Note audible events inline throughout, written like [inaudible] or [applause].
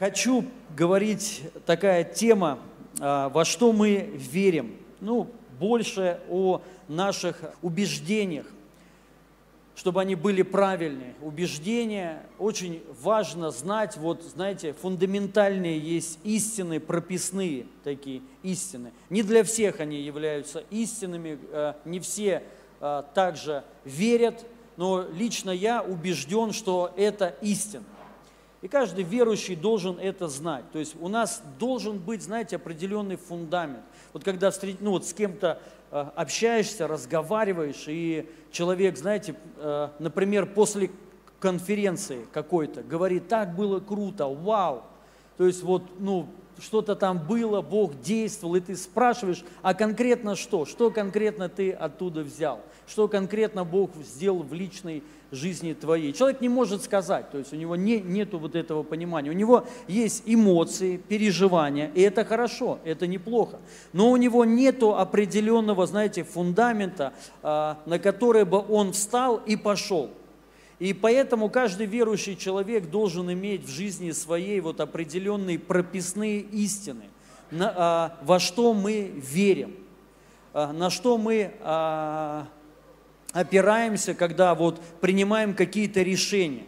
Хочу говорить такая тема, а, во что мы верим. Ну, больше о наших убеждениях, чтобы они были правильные. Убеждения очень важно знать, вот знаете, фундаментальные есть истины, прописные такие истины. Не для всех они являются истинными, а, не все а, также верят, но лично я убежден, что это истина. И каждый верующий должен это знать. То есть у нас должен быть, знаете, определенный фундамент. Вот когда ну, вот с кем-то э, общаешься, разговариваешь, и человек, знаете, э, например, после конференции какой-то говорит, так было круто, вау. То есть вот, ну, что-то там было, Бог действовал, и ты спрашиваешь, а конкретно что? Что конкретно ты оттуда взял? Что конкретно Бог сделал в личной жизни твоей. Человек не может сказать, то есть у него не, нету вот этого понимания. У него есть эмоции, переживания, и это хорошо, это неплохо. Но у него нету определенного, знаете, фундамента, а, на который бы он встал и пошел. И поэтому каждый верующий человек должен иметь в жизни своей вот определенные прописные истины, а, во что мы верим, а, на что мы опираемся, когда вот принимаем какие-то решения.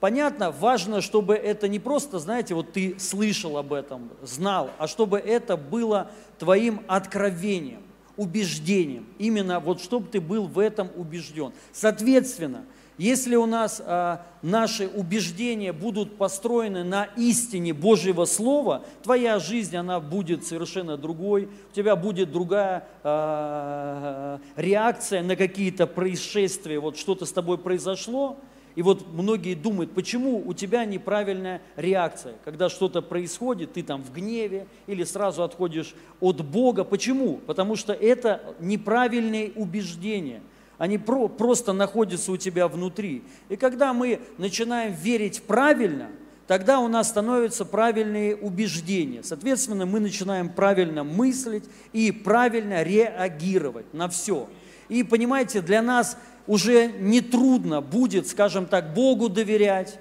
Понятно, важно, чтобы это не просто, знаете, вот ты слышал об этом, знал, а чтобы это было твоим откровением, убеждением. Именно вот чтобы ты был в этом убежден. Соответственно, если у нас а, наши убеждения будут построены на истине Божьего Слова, твоя жизнь, она будет совершенно другой, у тебя будет другая а, реакция на какие-то происшествия, вот что-то с тобой произошло, и вот многие думают, почему у тебя неправильная реакция, когда что-то происходит, ты там в гневе или сразу отходишь от Бога. Почему? Потому что это неправильные убеждения – они про, просто находятся у тебя внутри. И когда мы начинаем верить правильно, тогда у нас становятся правильные убеждения. Соответственно, мы начинаем правильно мыслить и правильно реагировать на все. И понимаете, для нас уже не трудно будет, скажем так, Богу доверять,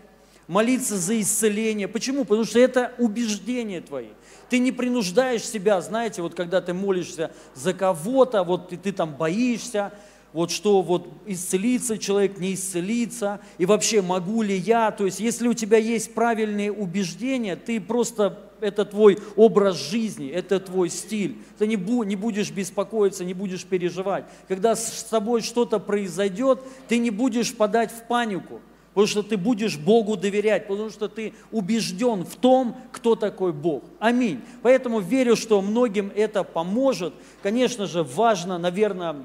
молиться за исцеление. Почему? Потому что это убеждения твои. Ты не принуждаешь себя, знаете, вот когда ты молишься за кого-то, вот ты, ты там боишься, вот что вот исцелится человек, не исцелится, и вообще могу ли я, то есть если у тебя есть правильные убеждения, ты просто, это твой образ жизни, это твой стиль, ты не, бу, не будешь беспокоиться, не будешь переживать. Когда с тобой что-то произойдет, ты не будешь подать в панику, потому что ты будешь Богу доверять, потому что ты убежден в том, кто такой Бог. Аминь. Поэтому верю, что многим это поможет. Конечно же, важно, наверное,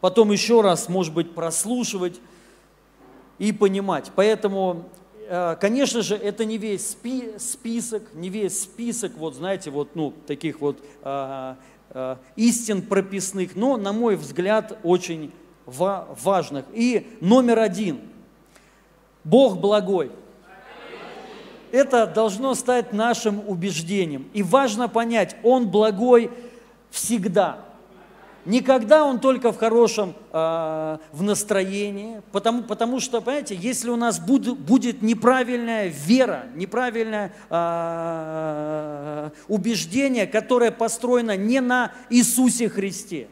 потом еще раз, может быть, прослушивать и понимать. Поэтому, э, конечно же, это не весь спи список, не весь список, вот знаете, вот, ну, таких вот а, а, истин прописных, но, на мой взгляд, очень ва важных. И номер один. Бог благой. Это должно стать нашим убеждением. И важно понять, Он благой всегда – Никогда он только в хорошем, э, в настроении, потому, потому что, понимаете, если у нас буд, будет неправильная вера, неправильное э, убеждение, которое построено не на Иисусе Христе,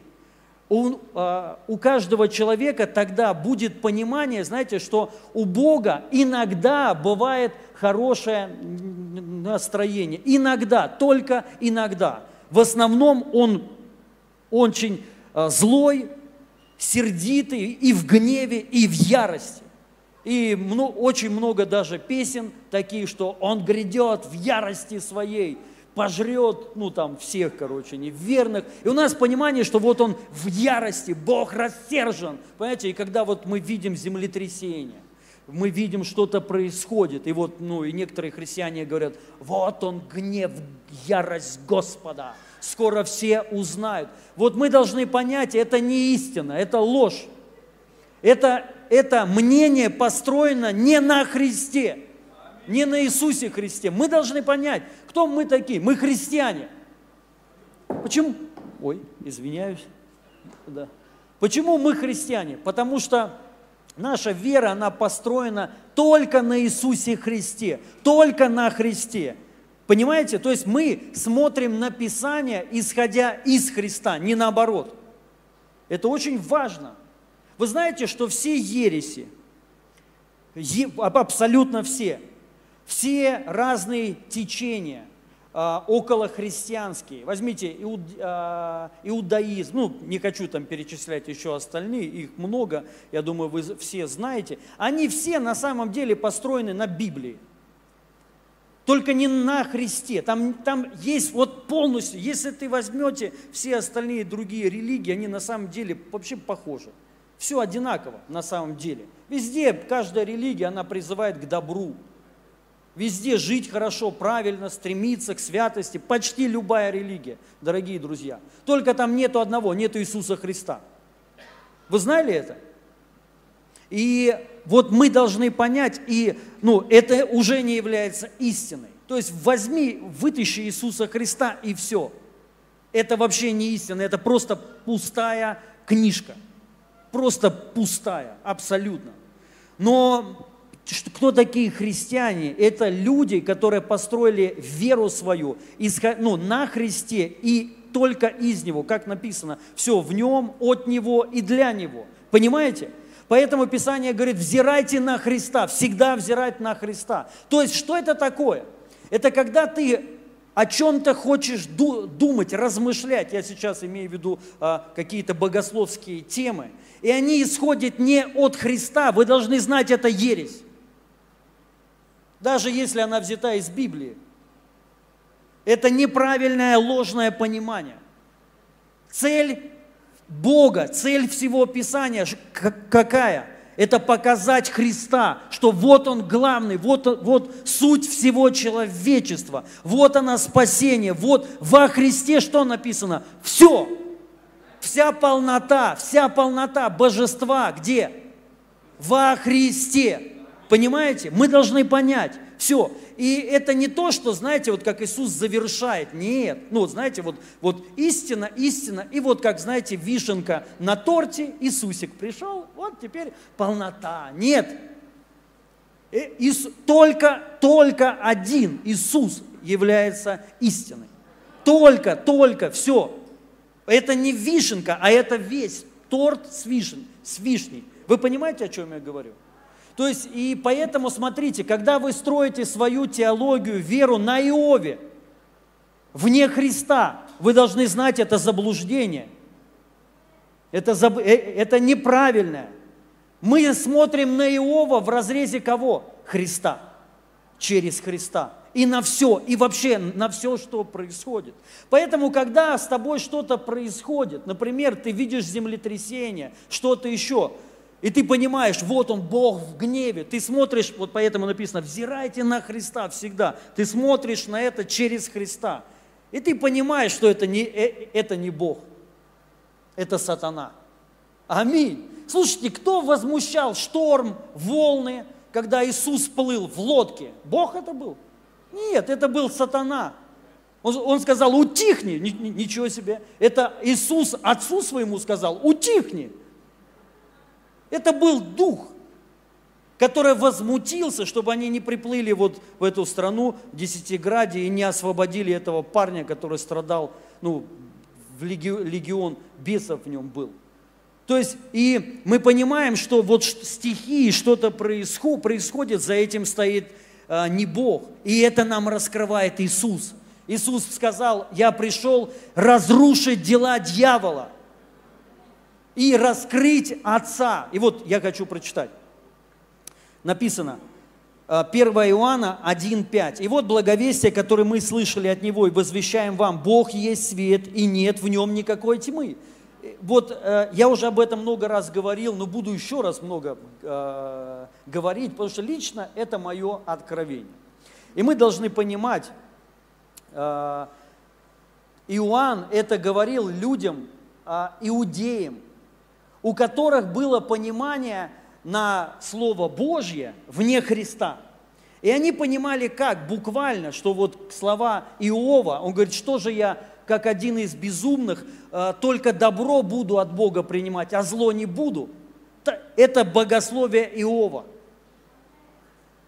у, э, у каждого человека тогда будет понимание, знаете, что у Бога иногда бывает хорошее настроение. Иногда, только иногда. В основном Он очень э, злой, сердитый и в гневе, и в ярости. И очень много даже песен такие, что он грядет в ярости своей, пожрет, ну там всех, короче, неверных. И у нас понимание, что вот он в ярости, Бог рассержен. Понимаете, и когда вот мы видим землетрясение, мы видим, что-то происходит, и вот, ну, и некоторые христиане говорят, вот он гнев, ярость Господа скоро все узнают. Вот мы должны понять, это не истина, это ложь. Это, это мнение построено не на Христе, не на Иисусе Христе. Мы должны понять, кто мы такие. Мы христиане. Почему? Ой, извиняюсь. Да. Почему мы христиане? Потому что наша вера, она построена только на Иисусе Христе, только на Христе. Понимаете? То есть мы смотрим на Писание, исходя из Христа, не наоборот. Это очень важно. Вы знаете, что все ереси, абсолютно все, все разные течения, а, околохристианские, возьмите а, иудаизм, ну, не хочу там перечислять еще остальные, их много, я думаю, вы все знаете, они все на самом деле построены на Библии. Только не на Христе. Там, там есть вот полностью, если ты возьмете все остальные другие религии, они на самом деле вообще похожи. Все одинаково на самом деле. Везде каждая религия, она призывает к добру. Везде жить хорошо, правильно, стремиться к святости. Почти любая религия, дорогие друзья. Только там нету одного, нету Иисуса Христа. Вы знали это? И вот мы должны понять, и ну, это уже не является истиной. То есть возьми, вытащи Иисуса Христа и все. Это вообще не истина, это просто пустая книжка. Просто пустая, абсолютно. Но кто такие христиане? Это люди, которые построили веру свою ну, на Христе и только из Него, как написано, все в Нем, от Него и для Него. Понимаете? Поэтому Писание говорит, взирайте на Христа, всегда взирать на Христа. То есть, что это такое? Это когда ты о чем-то хочешь думать, размышлять. Я сейчас имею в виду а, какие-то богословские темы. И они исходят не от Христа. Вы должны знать, это ересь. Даже если она взята из Библии. Это неправильное, ложное понимание. Цель Бога, цель всего Писания какая? Это показать Христа, что вот Он главный, вот, вот суть всего человечества, вот она спасение, вот во Христе что написано? Все, вся полнота, вся полнота божества где? Во Христе. Понимаете? Мы должны понять, все. И это не то, что, знаете, вот как Иисус завершает. Нет. Ну, знаете, вот, вот истина, истина. И вот как, знаете, вишенка на торте, Иисусик пришел, вот теперь полнота. Нет. И, только, только один Иисус является истиной. Только, только, все. Это не вишенка, а это весь торт с, вишен, с вишней. Вы понимаете, о чем я говорю? То есть, и поэтому, смотрите, когда вы строите свою теологию, веру на Иове, вне Христа, вы должны знать, это заблуждение. Это, заб... Э, это неправильное. Мы смотрим на Иова в разрезе кого? Христа. Через Христа. И на все, и вообще на все, что происходит. Поэтому, когда с тобой что-то происходит, например, ты видишь землетрясение, что-то еще, и ты понимаешь, вот он, Бог в гневе. Ты смотришь, вот поэтому написано, взирайте на Христа всегда. Ты смотришь на это через Христа. И ты понимаешь, что это не, э, это не Бог, это сатана. Аминь. Слушайте, кто возмущал шторм, волны, когда Иисус плыл в лодке? Бог это был? Нет, это был сатана. Он, он сказал, утихни, ничего себе. Это Иисус Отцу своему сказал, утихни. Это был дух, который возмутился, чтобы они не приплыли вот в эту страну Десятиграде и не освободили этого парня, который страдал, ну, в легион бесов в нем был. То есть, и мы понимаем, что вот стихии, что-то происходит, за этим стоит а, не Бог. И это нам раскрывает Иисус. Иисус сказал, я пришел разрушить дела дьявола и раскрыть Отца. И вот я хочу прочитать. Написано, 1 э, Иоанна 1,5. «И вот благовестие, которое мы слышали от Него и возвещаем вам, Бог есть свет, и нет в нем никакой тьмы». Вот э, я уже об этом много раз говорил, но буду еще раз много э, говорить, потому что лично это мое откровение. И мы должны понимать, э, Иоанн это говорил людям, э, иудеям, у которых было понимание на Слово Божье вне Христа. И они понимали как? Буквально, что вот слова Иова, он говорит, что же я, как один из безумных, э, только добро буду от Бога принимать, а зло не буду. Это богословие Иова.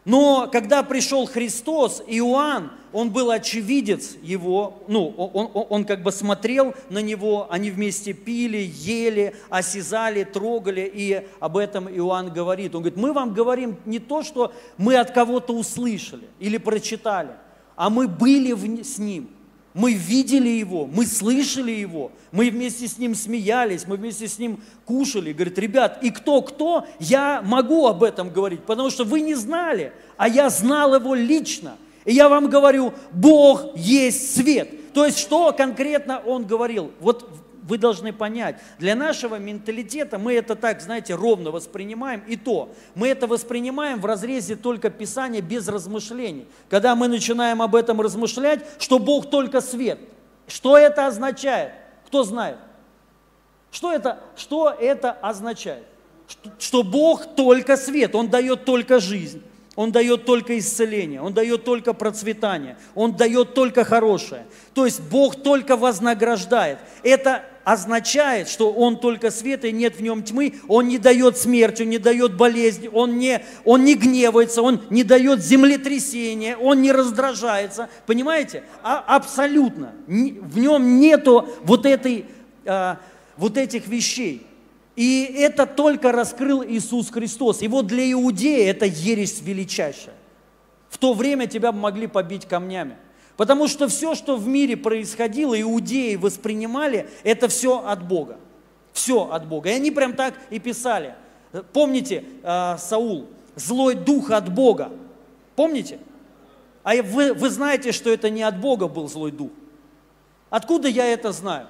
Но когда пришел Христос, Иоанн, он был очевидец его, ну, он, он, он как бы смотрел на него, они вместе пили, ели, осязали, трогали, и об этом Иоанн говорит. Он говорит, мы вам говорим не то, что мы от кого-то услышали или прочитали, а мы были в, с ним, мы видели его, мы слышали его, мы вместе с ним смеялись, мы вместе с ним кушали. Говорит, ребят, и кто-кто, я могу об этом говорить, потому что вы не знали, а я знал его лично. И я вам говорю, Бог есть свет. То есть, что конкретно он говорил? Вот вы должны понять, для нашего менталитета мы это так, знаете, ровно воспринимаем, и то, мы это воспринимаем в разрезе только Писания без размышлений. Когда мы начинаем об этом размышлять, что Бог только свет. Что это означает? Кто знает? Что это, что это означает? Что, что Бог только свет, Он дает только жизнь. Он дает только исцеление, Он дает только процветание, Он дает только хорошее. То есть Бог только вознаграждает. Это означает, что Он только свет и нет в нем тьмы, Он не дает смерти, Он не дает болезни, Он не, он не гневается, Он не дает землетрясения, Он не раздражается. Понимаете? А, абсолютно. В нем нету вот, этой, а, вот этих вещей. И это только раскрыл Иисус Христос. И вот для иудея это ересь величайшая. В то время тебя могли побить камнями. Потому что все, что в мире происходило, иудеи воспринимали, это все от Бога. Все от Бога. И они прям так и писали. Помните, а, Саул, злой дух от Бога. Помните? А вы, вы знаете, что это не от Бога был злой дух. Откуда я это знаю?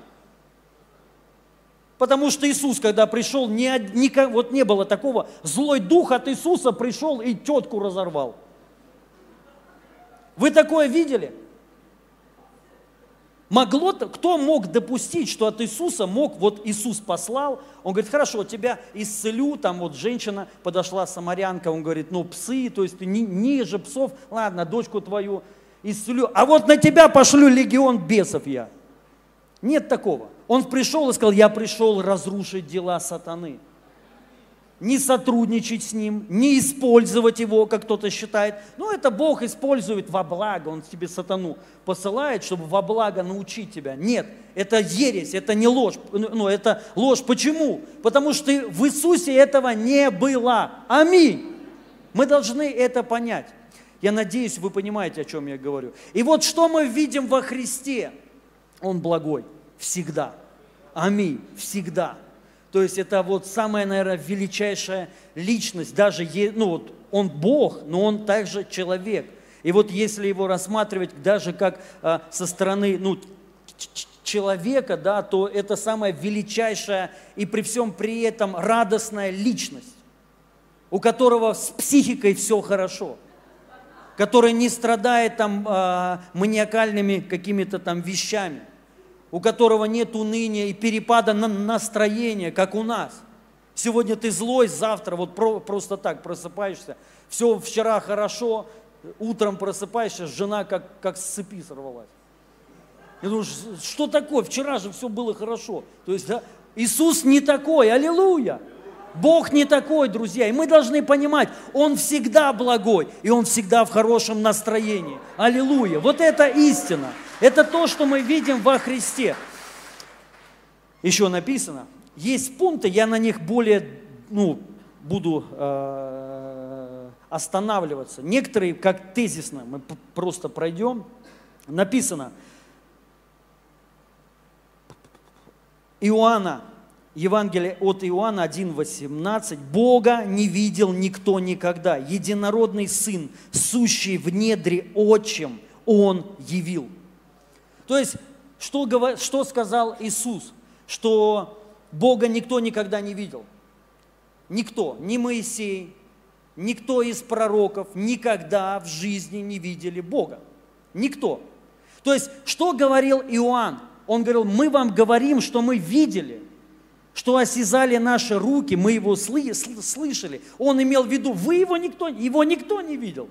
Потому что Иисус, когда пришел, не, не, вот не было такого, злой дух от Иисуса пришел и тетку разорвал. Вы такое видели? Могло, кто мог допустить, что от Иисуса мог, вот Иисус послал, он говорит, хорошо, тебя исцелю, там вот женщина подошла, самарянка, он говорит, ну псы, то есть ни, ниже псов, ладно, дочку твою исцелю, а вот на тебя пошлю легион бесов я. Нет такого. Он пришел и сказал, я пришел разрушить дела сатаны. Не сотрудничать с ним, не использовать его, как кто-то считает. Ну, это Бог использует во благо, Он тебе сатану посылает, чтобы во благо научить тебя. Нет, это ересь, это не ложь. Ну, это ложь. Почему? Потому что в Иисусе этого не было. Аминь. Мы должны это понять. Я надеюсь, вы понимаете, о чем я говорю. И вот что мы видим во Христе. Он благой всегда. Аминь. Всегда. То есть это вот самая, наверное, величайшая личность. Даже, ну вот, он Бог, но он также человек. И вот если его рассматривать даже как а, со стороны ну, человека, да, то это самая величайшая и при всем при этом радостная личность, у которого с психикой все хорошо, который не страдает там а, маниакальными какими-то там вещами – у которого нет уныния и перепада на настроения, как у нас. Сегодня ты злой, завтра вот про, просто так просыпаешься. Все вчера хорошо, утром просыпаешься, жена как, как с цепи сорвалась. Я думаю, что такое? Вчера же все было хорошо. То есть да, Иисус не такой, аллилуйя. Бог не такой, друзья. И мы должны понимать, Он всегда благой, и Он всегда в хорошем настроении. Аллилуйя. Вот это истина. Это то, что мы видим во Христе. Еще написано, есть пункты, я на них более, ну, буду э, останавливаться. Некоторые, как тезисно, мы просто пройдем. Написано, Иоанна, Евангелие от Иоанна 1,18. Бога не видел никто никогда. Единородный Сын, сущий в недре отчим, Он явил. То есть, что, что сказал Иисус? Что Бога никто никогда не видел. Никто, ни Моисей, никто из пророков никогда в жизни не видели Бога. Никто. То есть, что говорил Иоанн? Он говорил, мы вам говорим, что мы видели, что осязали наши руки, мы его слышали. Он имел в виду, вы его никто, его никто не видел.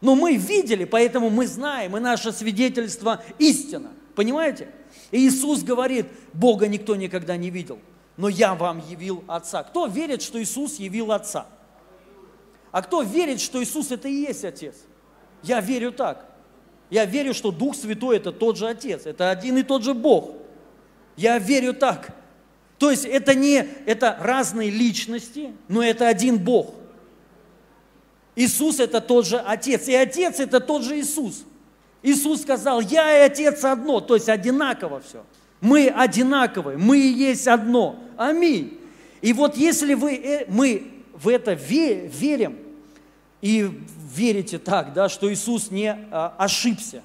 Но мы видели, поэтому мы знаем, и наше свидетельство истина. Понимаете? И Иисус говорит, Бога никто никогда не видел, но я вам явил Отца. Кто верит, что Иисус явил Отца? А кто верит, что Иисус это и есть Отец? Я верю так. Я верю, что Дух Святой это тот же Отец, это один и тот же Бог. Я верю так. То есть это не это разные личности, но это один Бог. Иисус это тот же Отец, и Отец это тот же Иисус. Иисус сказал, я и Отец одно, то есть одинаково все. Мы одинаковые, мы и есть одно. Аминь. И вот если вы, э, мы в это верим и верите так, да, что Иисус не а, ошибся,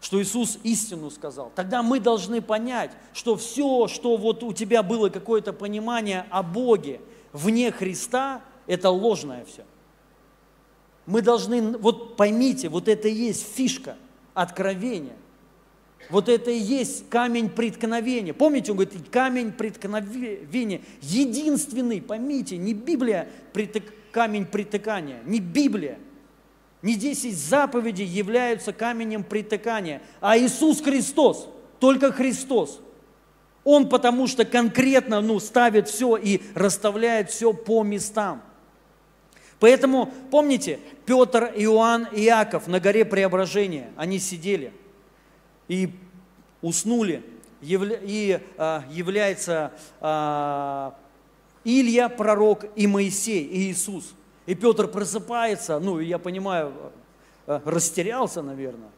что Иисус истину сказал, тогда мы должны понять, что все, что вот у тебя было какое-то понимание о Боге вне Христа, это ложное все. Мы должны, вот поймите, вот это и есть фишка откровения. Вот это и есть камень преткновения. Помните, он говорит, камень преткновения, единственный, поймите, не Библия притык, камень притыкания, не Библия, не 10 заповедей являются каменем притыкания, а Иисус Христос, только Христос. Он потому что конкретно ну, ставит все и расставляет все по местам. Поэтому, помните, Петр, Иоанн и Иаков на горе Преображения, они сидели и уснули, и а, является а, Илья, пророк, и Моисей, и Иисус. И Петр просыпается, ну, я понимаю, а, растерялся, наверное.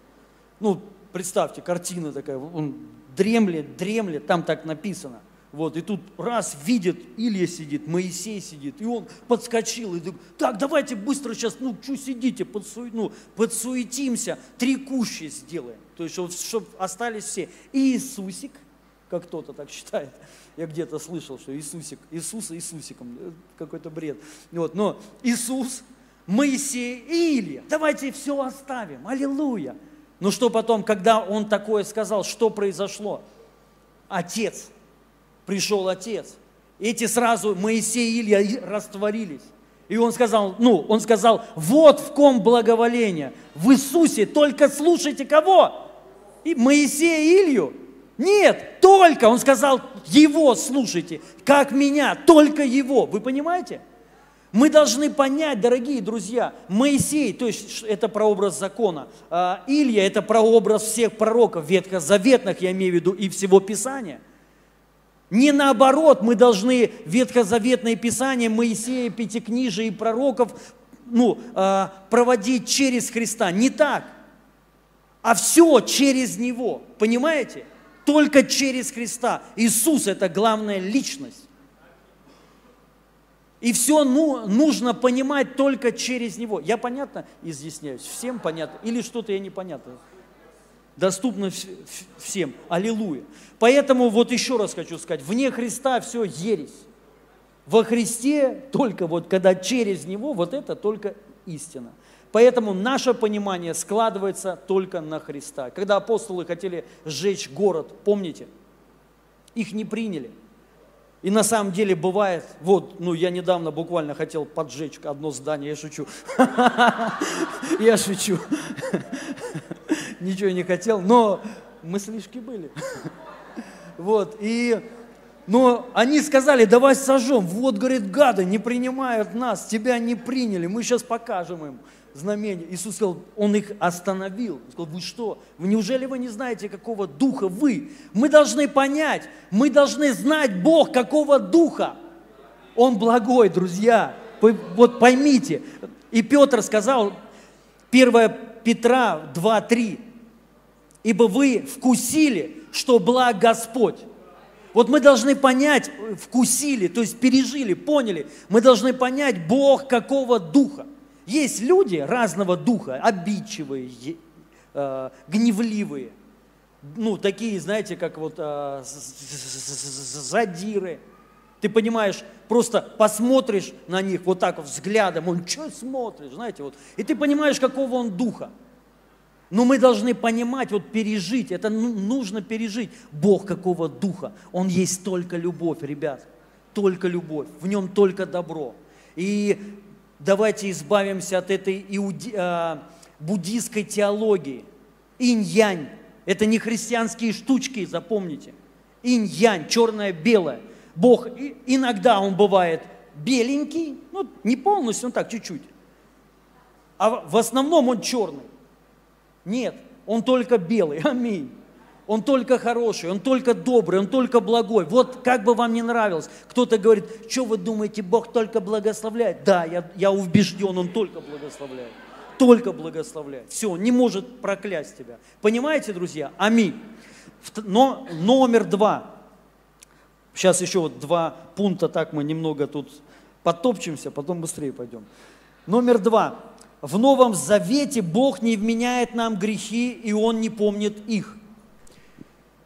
Ну, представьте, картина такая, он дремлет, дремлет, там так написано. Вот, и тут раз видит, Илья сидит, Моисей сидит, и он подскочил, и так, давайте быстро сейчас, ну, что сидите, подсу, ну, подсуетимся, три кущи сделаем. То есть, вот, чтобы остались все. И Иисусик, как кто-то так считает, я где-то слышал, что Иисусик, Иисуса Иисусиком, э, какой-то бред. Вот, но Иисус, Моисей и Илья, давайте все оставим, аллилуйя. Но что потом, когда он такое сказал, что произошло? Отец – пришел Отец. Эти сразу, Моисей и Илья, растворились. И он сказал, ну, он сказал, вот в ком благоволение, в Иисусе, только слушайте кого? И Моисея и Илью? Нет, только, он сказал, его слушайте, как меня, только его. Вы понимаете? Мы должны понять, дорогие друзья, Моисей, то есть это прообраз закона, а Илья – это прообраз всех пророков ветхозаветных, я имею в виду, и всего Писания. Не наоборот, мы должны ветхозаветное Писание Моисея, Пятикнижия и пророков ну, а, проводить через Христа. Не так. А все через Него. Понимаете? Только через Христа. Иисус – это главная личность. И все ну, нужно понимать только через Него. Я понятно изъясняюсь? Всем понятно? Или что-то я непонятно? Доступно всем. Аллилуйя. Поэтому вот еще раз хочу сказать, вне Христа все ересь. Во Христе только вот, когда через Него, вот это только истина. Поэтому наше понимание складывается только на Христа. Когда апостолы хотели сжечь город, помните, их не приняли. И на самом деле бывает, вот, ну я недавно буквально хотел поджечь одно здание, я шучу. [laughs] Я шучу [laughs] ничего не хотел, но мыслишки были. [laughs] Вот, и, но они сказали, давай сожжем. Вот, говорит, гады не принимают нас, тебя не приняли, мы сейчас покажем им знамение. Иисус сказал, Он их остановил. Он сказал, вы что, неужели вы не знаете, какого духа вы? Мы должны понять, мы должны знать Бог, какого духа. Он благой, друзья. Вот поймите. И Петр сказал, 1 Петра 2.3, ибо вы вкусили, что благ Господь. Вот мы должны понять, вкусили, то есть пережили, поняли, мы должны понять, Бог какого духа. Есть люди разного духа, обидчивые, э, гневливые, ну, такие, знаете, как вот э, задиры. Ты понимаешь, просто посмотришь на них вот так взглядом, он что смотришь, знаете, вот, и ты понимаешь, какого он духа. Но мы должны понимать, вот пережить, это ну, нужно пережить. Бог какого духа? Он есть только любовь, ребят. Только любовь. В нем только добро. И давайте избавимся от этой иуди, а, буддийской теологии. Инь-янь. Это не христианские штучки, запомните. Инь-янь, черное-белое. Бог иногда он бывает беленький, ну не полностью, он так чуть-чуть, а в основном он черный. Нет, он только белый, [laughs] аминь. Он только хороший, он только добрый, он только благой. Вот как бы вам не нравилось. Кто-то говорит, что вы думаете, Бог только благословляет? Да, я, я убежден, он только благословляет. Только благословляет. Все, он не может проклясть тебя. Понимаете, друзья? Аминь. Но номер два. Сейчас еще вот два пункта, так мы немного тут подтопчемся, потом быстрее пойдем. Номер два. В Новом Завете Бог не вменяет нам грехи, и Он не помнит их.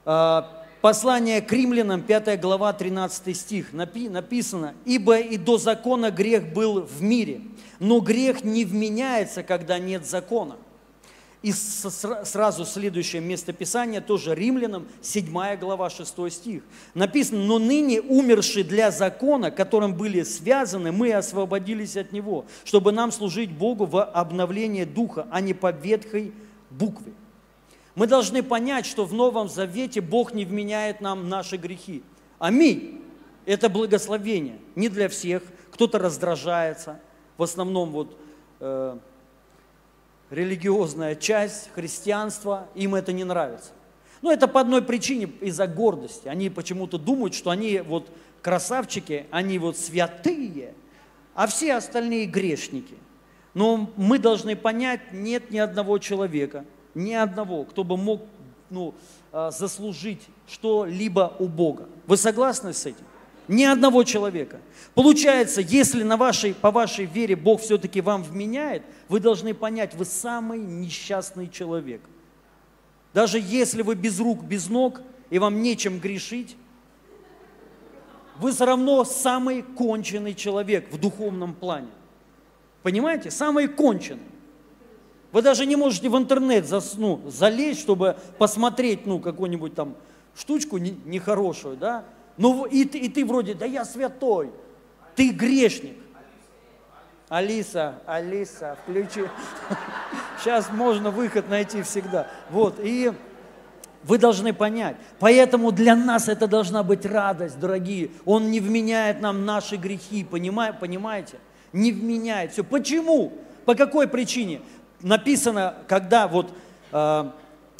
А, послание к римлянам, 5 глава, 13 стих, написано, «Ибо и до закона грех был в мире, но грех не вменяется, когда нет закона». И сразу следующее местописание, тоже римлянам, 7 глава, 6 стих. Написано, но ныне умершие для закона, которым были связаны, мы освободились от него, чтобы нам служить Богу в обновлении духа, а не по ветхой букве. Мы должны понять, что в Новом Завете Бог не вменяет нам наши грехи. Аминь. Это благословение. Не для всех. Кто-то раздражается. В основном вот э, религиозная часть христианства, им это не нравится. Но это по одной причине, из-за гордости. Они почему-то думают, что они вот красавчики, они вот святые, а все остальные грешники. Но мы должны понять, нет ни одного человека, ни одного, кто бы мог ну, а, заслужить что-либо у Бога. Вы согласны с этим? Ни одного человека. Получается, если на вашей, по вашей вере Бог все-таки вам вменяет, вы должны понять, вы самый несчастный человек. Даже если вы без рук, без ног, и вам нечем грешить, вы все равно самый конченый человек в духовном плане. Понимаете? Самый конченый. Вы даже не можете в интернет засну, залезть, чтобы посмотреть ну, какую-нибудь там штучку нехорошую, да? Ну и ты, и ты вроде, да я святой, ты грешник. Алиса, Алиса, включи. [laughs] Сейчас можно выход найти всегда. Вот, и вы должны понять. Поэтому для нас это должна быть радость, дорогие. Он не вменяет нам наши грехи, понимаете? Не вменяет. Все. Почему? По какой причине? Написано, когда вот э,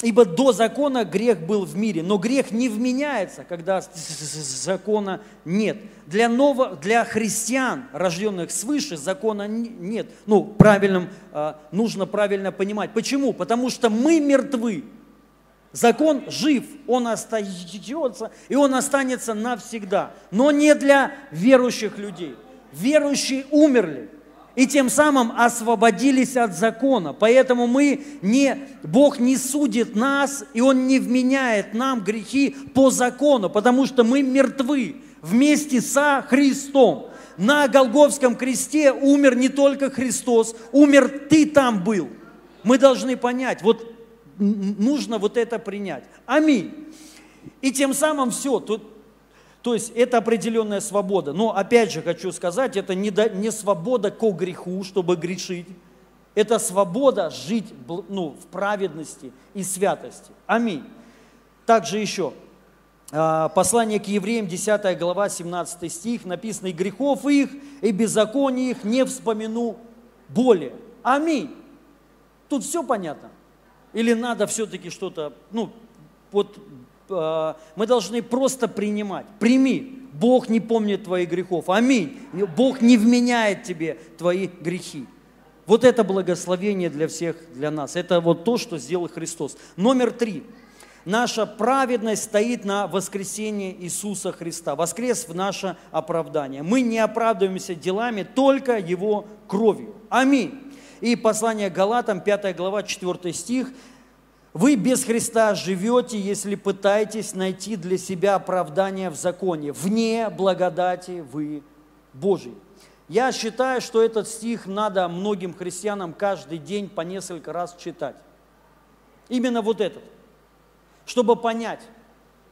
Ибо до закона грех был в мире, но грех не вменяется, когда закона нет. Для, ново, для христиан, рожденных свыше, закона нет. Ну, правильным, а, нужно правильно понимать. Почему? Потому что мы мертвы. Закон жив, он остается, и он останется навсегда. Но не для верующих людей. Верующие умерли и тем самым освободились от закона. Поэтому мы не, Бог не судит нас, и Он не вменяет нам грехи по закону, потому что мы мертвы вместе со Христом. На Голговском кресте умер не только Христос, умер ты там был. Мы должны понять, вот нужно вот это принять. Аминь. И тем самым все, тут то есть это определенная свобода. Но опять же хочу сказать, это не, до, не свобода ко греху, чтобы грешить. Это свобода жить ну, в праведности и святости. Аминь. Также еще, а, послание к евреям, 10 глава, 17 стих, написано, «И грехов их, и беззаконий их не вспомину более». Аминь. Тут все понятно? Или надо все-таки что-то, ну, вот мы должны просто принимать. Прими. Бог не помнит твоих грехов. Аминь. Бог не вменяет тебе твои грехи. Вот это благословение для всех, для нас. Это вот то, что сделал Христос. Номер три. Наша праведность стоит на воскресении Иисуса Христа. Воскрес в наше оправдание. Мы не оправдываемся делами, только Его кровью. Аминь. И послание Галатам, 5 глава, 4 стих. Вы без Христа живете, если пытаетесь найти для себя оправдание в законе. Вне благодати вы Божий. Я считаю, что этот стих надо многим христианам каждый день по несколько раз читать. Именно вот этот. Чтобы понять,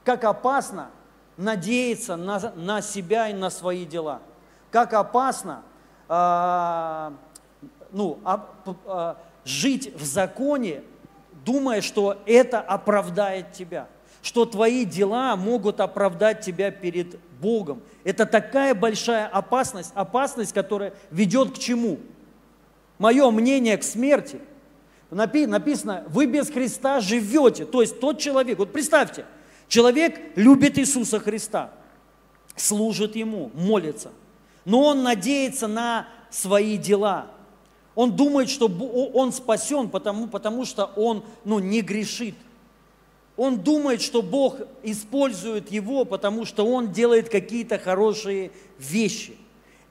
как опасно надеяться на, на себя и на свои дела. Как опасно э, ну, э, жить в законе, думая, что это оправдает тебя. что твои дела могут оправдать тебя перед Богом. Это такая большая опасность, опасность, которая ведет к чему? Мое мнение к смерти. Написано, вы без Христа живете. То есть тот человек, вот представьте, человек любит Иисуса Христа, служит Ему, молится, но он надеется на свои дела. Он думает, что он спасен, потому, потому что он ну, не грешит – он думает, что Бог использует его, потому что он делает какие-то хорошие вещи.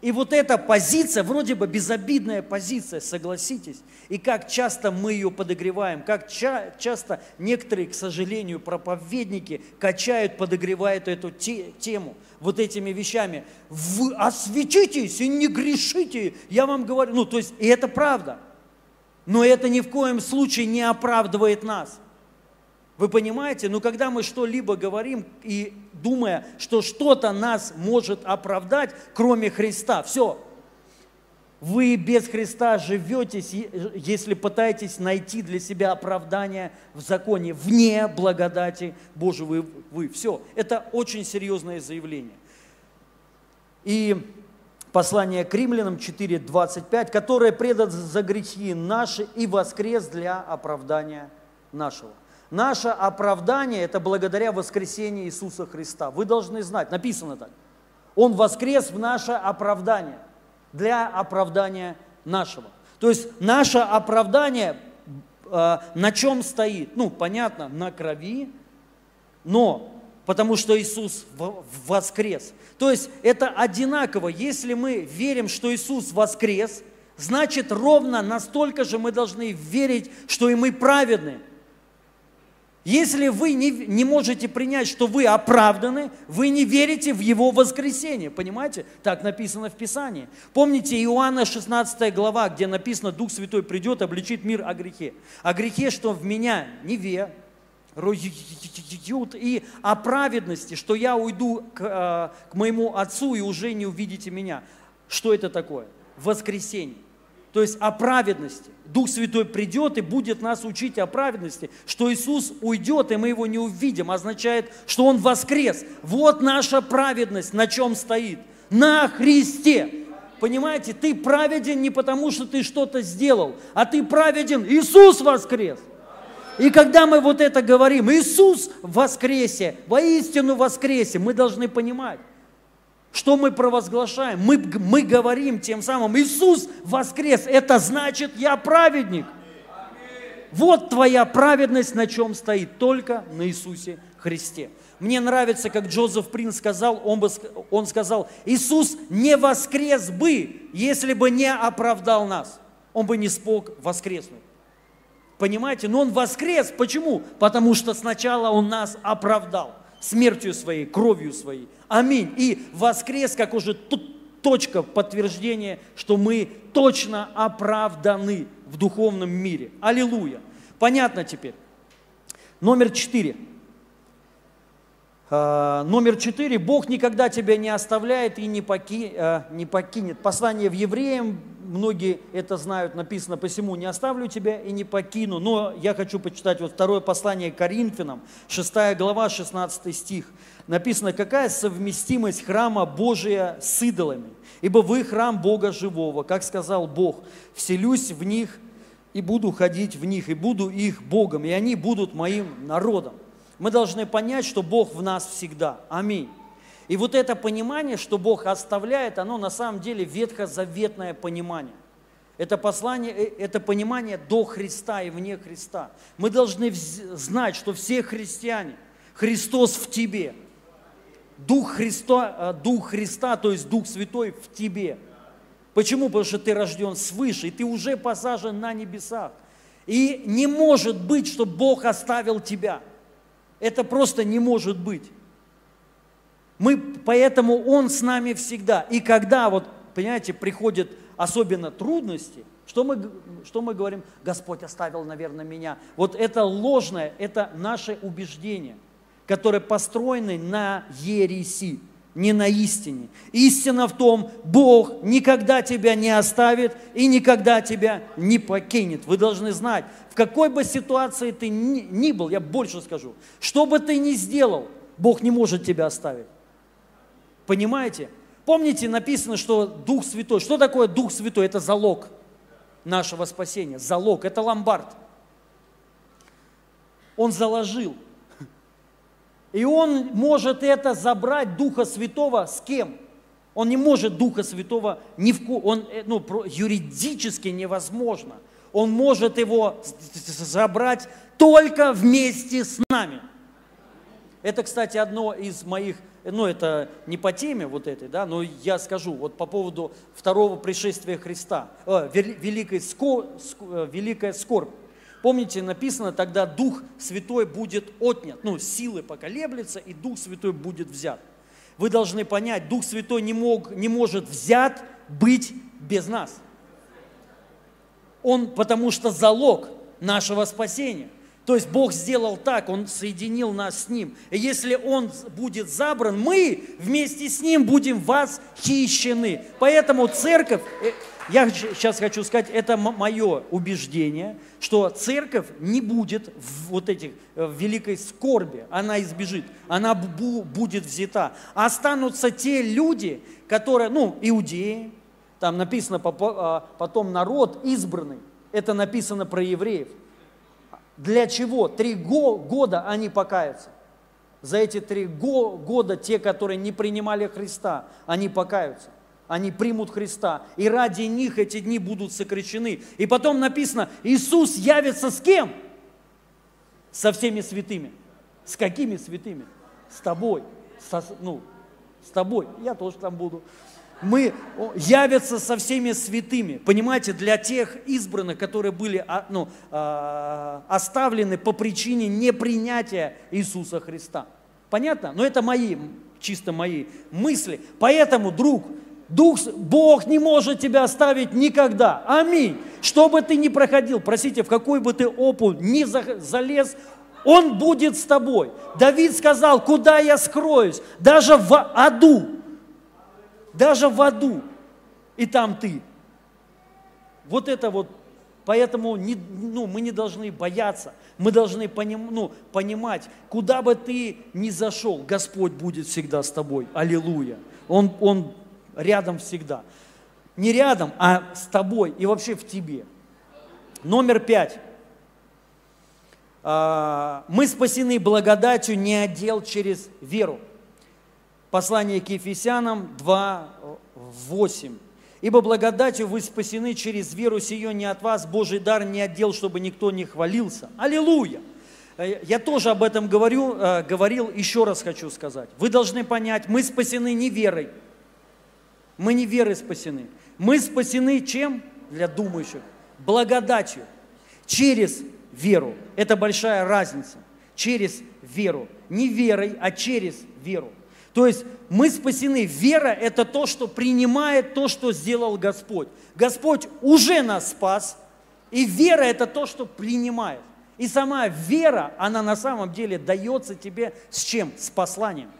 И вот эта позиция, вроде бы безобидная позиция, согласитесь, и как часто мы ее подогреваем, как ча- часто некоторые, к сожалению, проповедники качают, подогревают эту те- тему вот этими вещами. Вы осветитесь и не грешите, я вам говорю. Ну, то есть, и это правда. Но это ни в коем случае не оправдывает нас – вы понимаете? Но когда мы что-либо говорим и думая, что что-то нас может оправдать, кроме Христа, все, вы без Христа живете, если пытаетесь найти для себя оправдание в законе, вне благодати Божьей вы, вы. Все, это очень серьезное заявление. И послание к римлянам 4.25, которое предан за грехи наши и воскрес для оправдания нашего. Наше оправдание – это благодаря воскресению Иисуса Христа. Вы должны знать, написано так. Он воскрес в наше оправдание, для оправдания нашего. То есть наше оправдание э, на чем стоит? Ну, понятно, на крови, но потому что Иисус воскрес. То есть это одинаково. Если мы верим, что Иисус воскрес, значит ровно настолько же мы должны верить, что и мы праведны. Если вы не, не можете принять, что вы оправданы, вы не верите в Его воскресение. Понимаете? Так написано в Писании. Помните Иоанна 16 глава, где написано, Дух Святой придет, обличит мир о грехе. О грехе, что в меня неве, и о праведности, что я уйду к, э, к моему Отцу и уже не увидите меня. Что это такое? Воскресение. То есть о праведности. Дух Святой придет и будет нас учить о праведности. Что Иисус уйдет, и мы его не увидим, означает, что Он воскрес. Вот наша праведность, на чем стоит. На Христе. Понимаете, ты праведен не потому, что ты что-то сделал, а ты праведен, Иисус воскрес. И когда мы вот это говорим, Иисус воскресе, воистину воскресе, мы должны понимать, что мы провозглашаем? Мы, мы говорим тем самым, Иисус воскрес, это значит, я праведник. Вот твоя праведность на чем стоит, только на Иисусе Христе. Мне нравится, как Джозеф Принц сказал, он, бы, он сказал, Иисус не воскрес бы, если бы не оправдал нас. Он бы не смог воскреснуть. Понимаете? Но он воскрес. Почему? Потому что сначала он нас оправдал смертью своей, кровью своей. Аминь. И воскрес, как уже тут точка подтверждения, что мы точно оправданы в духовном мире. Аллилуйя. Понятно теперь. Номер четыре. А, номер четыре. Бог никогда тебя не оставляет и не, а, не покинет. Послание в Евреям, многие это знают, написано, посему не оставлю тебя и не покину. Но я хочу почитать вот второе послание Коринфянам, 6 глава, 16 стих. Написано, какая совместимость храма Божия с идолами? Ибо вы храм Бога живого, как сказал Бог, вселюсь в них и буду ходить в них, и буду их Богом, и они будут моим народом. Мы должны понять, что Бог в нас всегда. Аминь. И вот это понимание, что Бог оставляет, оно на самом деле ветхозаветное понимание. Это послание, э, это понимание до Христа и вне Христа. Мы должны знать, что все христиане, Христос в тебе. Дух Христа, э, Дух Христа, то есть Дух Святой в тебе. Почему? Потому что ты рожден свыше, и ты уже посажен на небесах. И не может быть, что Бог оставил тебя. Это просто не может быть. Мы, поэтому Он с нами всегда. И когда, вот, понимаете, приходят особенно трудности, что мы, что мы говорим? Господь оставил, наверное, меня. Вот это ложное, это наше убеждение, которое построено на ереси. не на истине. Истина в том, Бог никогда тебя не оставит и никогда тебя не покинет. Вы должны знать, в какой бы ситуации ты ни, ни был, я больше скажу, что бы ты ни сделал, Бог не может тебя оставить. Понимаете? Помните, написано, что Дух Святой. Что такое Дух Святой? Это залог нашего спасения. Залог. Это ломбард. Он заложил – и он может это забрать, Духа Святого, с кем? Он не может Духа Святого ни в ко... он, э, ну, юридически невозможно. Он может его забрать только вместе с нами. Это, кстати, одно из моих, ну это не по теме вот этой, да, но я скажу вот по поводу второго пришествия Христа, э, великой, ско, э, великая скорбь. Помните, написано, тогда Дух Святой будет отнят, ну, силы поколеблется, и Дух Святой будет взят. Вы должны понять, Дух Святой не, мог, не может взят быть без нас. Он, потому что залог нашего спасения. То есть Бог сделал так, Он соединил нас с Ним. И если Он будет забран, мы вместе с Ним будем восхищены. Поэтому церковь, э, я сейчас хочу сказать, это мое убеждение, что церковь не будет в вот этих э, в великой скорби, она избежит, она будет взята. Останутся те люди, которые, ну, иудеи, там написано а, потом народ избранный, это написано про евреев. Для чего? Три года они покаются. За эти три года те, которые не принимали Христа, они покаются они примут Христа. И ради них эти дни будут сокращены. И потом написано, Иисус явится с кем? Со всеми святыми. С какими святыми? С тобой. Со, ну, с тобой. Я тоже там буду. Мы явятся со всеми святыми. Понимаете, для тех избранных, которые были а, ну, а, оставлены по причине непринятия Иисуса Христа. Понятно? Но это мои, чисто мои мысли. Поэтому, друг, Дух, Бог не может тебя оставить никогда. Аминь. Что бы ты ни проходил, простите, в какой бы ты опу ни залез, Он будет с тобой. Давид сказал, куда я скроюсь? Даже в аду. Даже в аду. И там ты. Вот это вот Поэтому не, ну, мы не должны бояться, мы должны поним, ну, понимать, куда бы ты ни зашел, Господь будет всегда с тобой. Аллилуйя. Он, он рядом всегда. Не рядом, а с тобой и вообще в тебе. Номер пять. А, мы спасены благодатью, не отдел через веру. Послание к Ефесянам 2, 8. Ибо благодатью вы спасены через веру сию не от вас, Божий дар не отдел, чтобы никто не хвалился. Аллилуйя! Э, я тоже об этом говорю, э, говорил, еще раз хочу сказать. Вы должны понять, мы спасены не верой, мы не верой спасены. Мы спасены чем? Для думающих. Благодатью. Через веру. Это большая разница. Через веру. Не верой, а через веру. То есть мы спасены. Вера – это то, что принимает то, что сделал Господь. Господь уже нас спас, и вера – это то, что принимает. И сама вера, она на самом деле дается тебе с чем? С посланием.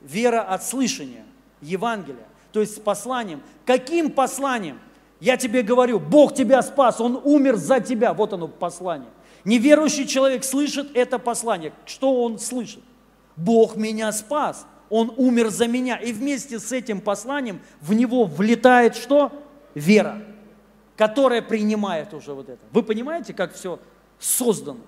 Вера от слышания. Евангелия, то есть с посланием. Каким посланием? Я тебе говорю, Бог тебя спас, Он умер за тебя. Вот оно послание. Неверующий человек слышит это послание. Что он слышит? Бог меня спас, Он умер за меня. И вместе с этим посланием в него влетает что? Вера, которая принимает уже вот это. Вы понимаете, как все создано?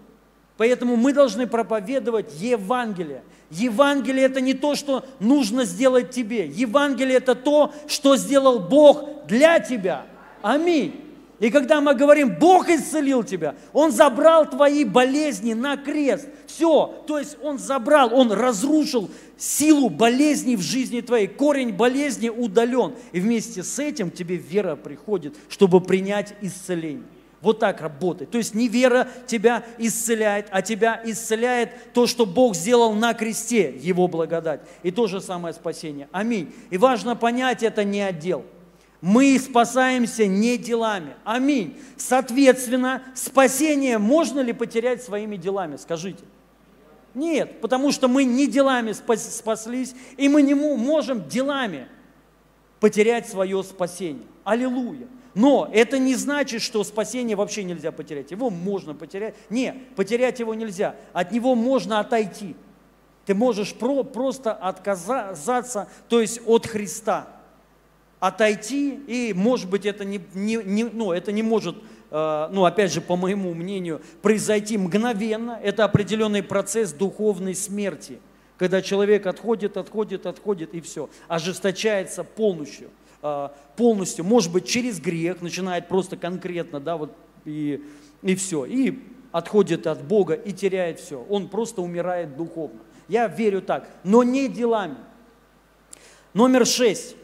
Поэтому мы должны проповедовать Евангелие. Евангелие это не то, что нужно сделать тебе. Евангелие это то, что сделал Бог для тебя. Аминь. И когда мы говорим, Бог исцелил тебя, Он забрал твои болезни на крест. Все. То есть Он забрал, Он разрушил силу болезней в жизни твоей. Корень болезни удален. И вместе с этим тебе вера приходит, чтобы принять исцеление. Вот так работает. То есть не вера тебя исцеляет, а тебя исцеляет то, что Бог сделал на кресте, Его благодать. И то же самое спасение. Аминь. И важно понять, это не отдел. Мы спасаемся не делами. Аминь. Соответственно, спасение можно ли потерять своими делами? Скажите. Нет, потому что мы не делами спаслись, и мы не можем делами потерять свое спасение. Аллилуйя. Но это не значит, что спасение вообще нельзя потерять. Его можно потерять. Не, потерять его нельзя. От него можно отойти. Ты можешь про, просто отказаться, то есть от Христа. Отойти, и может быть это не, не, не, ну, это не может, ну опять же, по моему мнению, произойти мгновенно. Это определенный процесс духовной смерти, когда человек отходит, отходит, отходит и все, ожесточается полностью. А, полностью, может быть, через грех, начинает просто конкретно, да, вот и, и все, и отходит от Бога и теряет все. Он просто умирает духовно. Я верю так, но не делами. Номер шесть.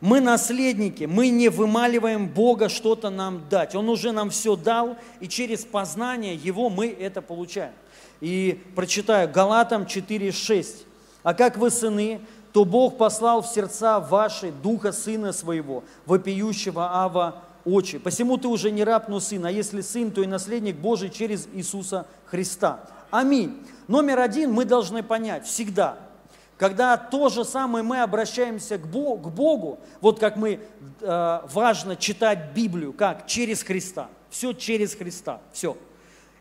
Мы наследники, мы не вымаливаем Бога что-то нам дать. Он уже нам все дал, и через познание Его мы это получаем. И прочитаю Галатам 4.6. А как вы сыны, то Бог послал в сердца ваши Духа Сына Своего, вопиющего Ава очи. Посему ты уже не раб, но сын, а если сын, то и наследник Божий через Иисуса Христа. Аминь. Номер один мы должны понять всегда, когда то же самое мы обращаемся к Богу, вот как мы, э, важно читать Библию, как? Через Христа. Все через Христа. Все.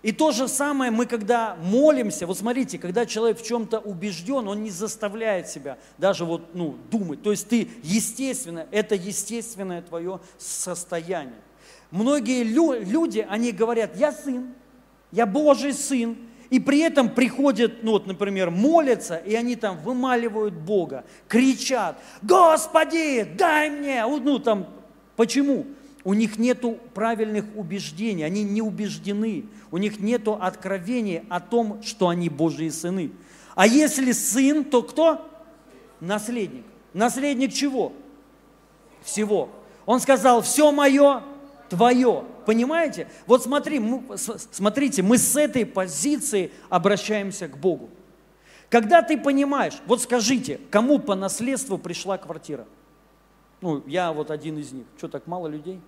И то же самое мы, когда молимся, вот смотрите, когда человек в чем-то убежден, он не заставляет себя даже вот, ну, думать. То есть ты, естественно, это естественное твое состояние. Многие лю- люди, они говорят, я сын, я Божий сын, и при этом приходят, ну вот, например, молятся, и они там вымаливают Бога, кричат, Господи, дай мне, ну там, почему? у них нет правильных убеждений, они не убеждены, у них нет откровения о том, что они Божьи сыны. А если сын, то кто? Наследник. Наследник чего? Всего. Он сказал, все мое, твое. Понимаете? Вот смотри, смотрите, мы с этой позиции обращаемся к Богу. Когда ты понимаешь, вот скажите, кому по наследству пришла квартира? Ну, я вот один из них. Что, так мало людей?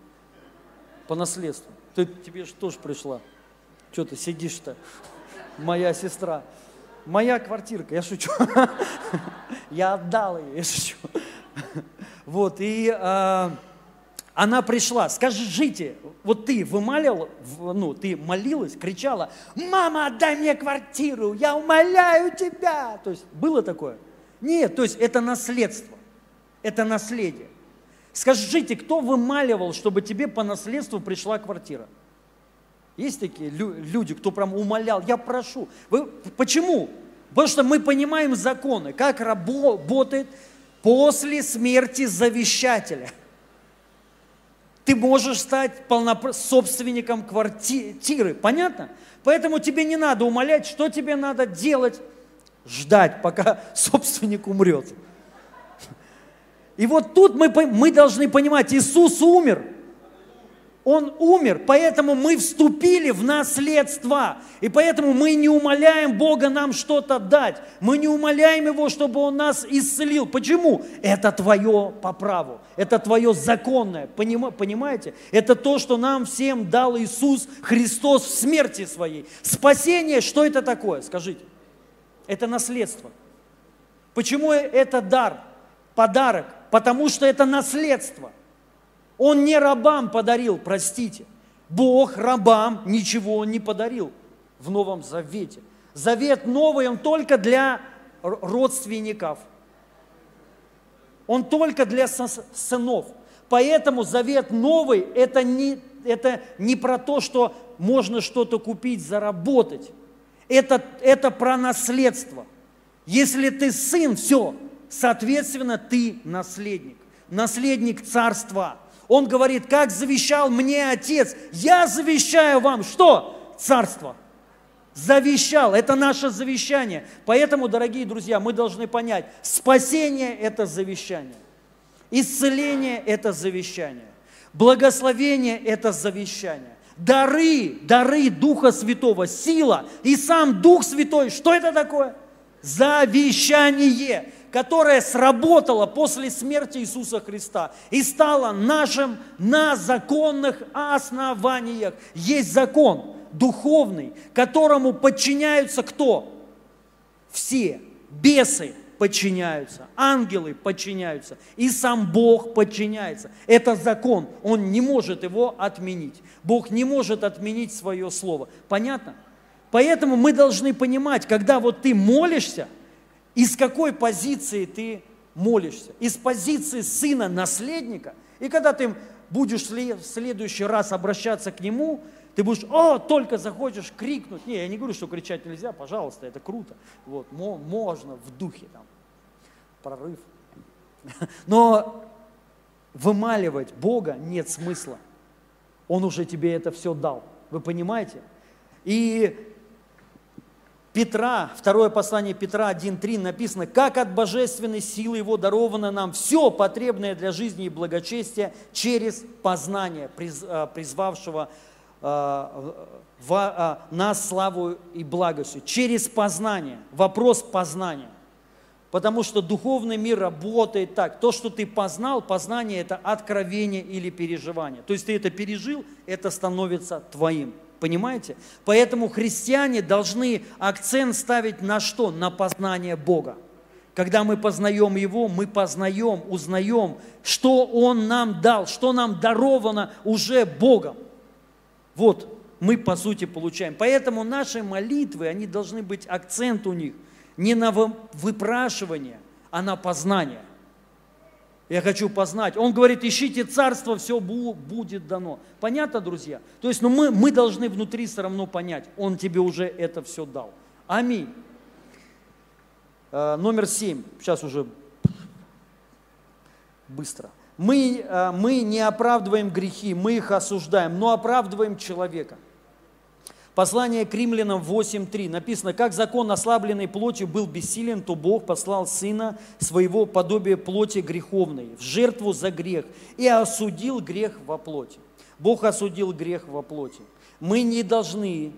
по наследству. Ты, тебе же тоже пришла. Что ты сидишь-то? Моя сестра. Моя квартирка, я шучу. [laughs] Я отдал ее, я шучу. [laughs] Вот, и э, она пришла. Скажите, вот ты вымалил, ну, ты молилась, кричала, мама, отдай мне квартиру, я умоляю тебя. То есть было такое? Нет, то есть это наследство, это наследие. Скажите, кто вымаливал, чтобы тебе по наследству пришла квартира? Есть такие люди, кто прям умолял, я прошу. Вы, почему? Потому что мы понимаем законы, как работает после смерти завещателя. Ты можешь стать полнопро... собственником квартиры, понятно? Поэтому тебе не надо умолять, что тебе надо делать? Ждать, пока [laughs] собственник умрет. И вот тут мы, мы должны понимать, Иисус умер. Он умер, поэтому мы вступили в наследство. И поэтому мы не умоляем Бога нам что-то дать. Мы не умоляем Его, чтобы Он нас исцелил. Почему? Это твое по праву. Это твое законное. Понимаете? Это то, что нам всем дал Иисус Христос в смерти своей. Спасение, что это такое? Скажите. Это наследство. Почему это дар? Подарок потому что это наследство. Он не рабам подарил, простите. Бог рабам ничего не подарил в Новом Завете. Завет новый, он только для родственников. Он только для сынов. Поэтому завет новый – это не, это не про то, что можно что-то купить, заработать. Это, это про наследство. Если ты сын, все, Соответственно, ты наследник, наследник царства. Он говорит, как завещал мне отец, я завещаю вам что? Царство. Завещал, это наше завещание. Поэтому, дорогие друзья, мы должны понять, спасение – это завещание. Исцеление – это завещание. Благословение – это завещание. Дары, дары Духа Святого, сила и сам Дух Святой, что это такое? Завещание которая сработала после смерти Иисуса Христа и стала нашим на законных основаниях. Есть закон духовный, которому подчиняются кто? Все. Бесы подчиняются, ангелы подчиняются, и сам Бог подчиняется. Это закон, Он не может его отменить. Бог не может отменить свое слово. Понятно? Поэтому мы должны понимать, когда вот ты молишься, из какой позиции ты молишься. Из позиции сына, наследника. И когда ты будешь в следующий раз обращаться к нему, ты будешь, о, только захочешь крикнуть. Не, я не говорю, что кричать нельзя, пожалуйста, это круто. Вот, можно в духе там, прорыв. [laughs] Но вымаливать Бога нет смысла. Он уже тебе это все дал. Вы понимаете? И Петра, второе послание Петра 1.3 написано, как от божественной силы Его даровано нам все потребное для жизни и благочестия через познание а, призвавшего а, а, нас славу и благостью. Через познание. Вопрос познания. Потому что духовный мир работает так. То, что ты познал, познание – это откровение или переживание. То есть ты это пережил, это становится твоим. Понимаете? Поэтому христиане должны акцент ставить на что? На познание Бога. Когда мы познаем Его, мы познаем, узнаем, что Он нам дал, что нам даровано уже Богом. Вот, мы по сути получаем. Поэтому наши молитвы, они должны быть, акцент у них не на выпрашивание, а на познание. Я хочу познать. Он говорит, ищите царство, все будет дано. Понятно, друзья? То есть ну, мы, мы должны внутри все равно понять, Он тебе уже это все дал. Аминь. Э, номер семь. Сейчас уже быстро. Мы, э, мы не оправдываем грехи, мы их осуждаем, но оправдываем человека – Послание к римлянам 8.3 написано, как закон ослабленной плотью был бессилен, то Бог послал Сына своего подобия плоти греховной в жертву за грех и осудил грех во плоти. Бог осудил грех во плоти. Мы не должны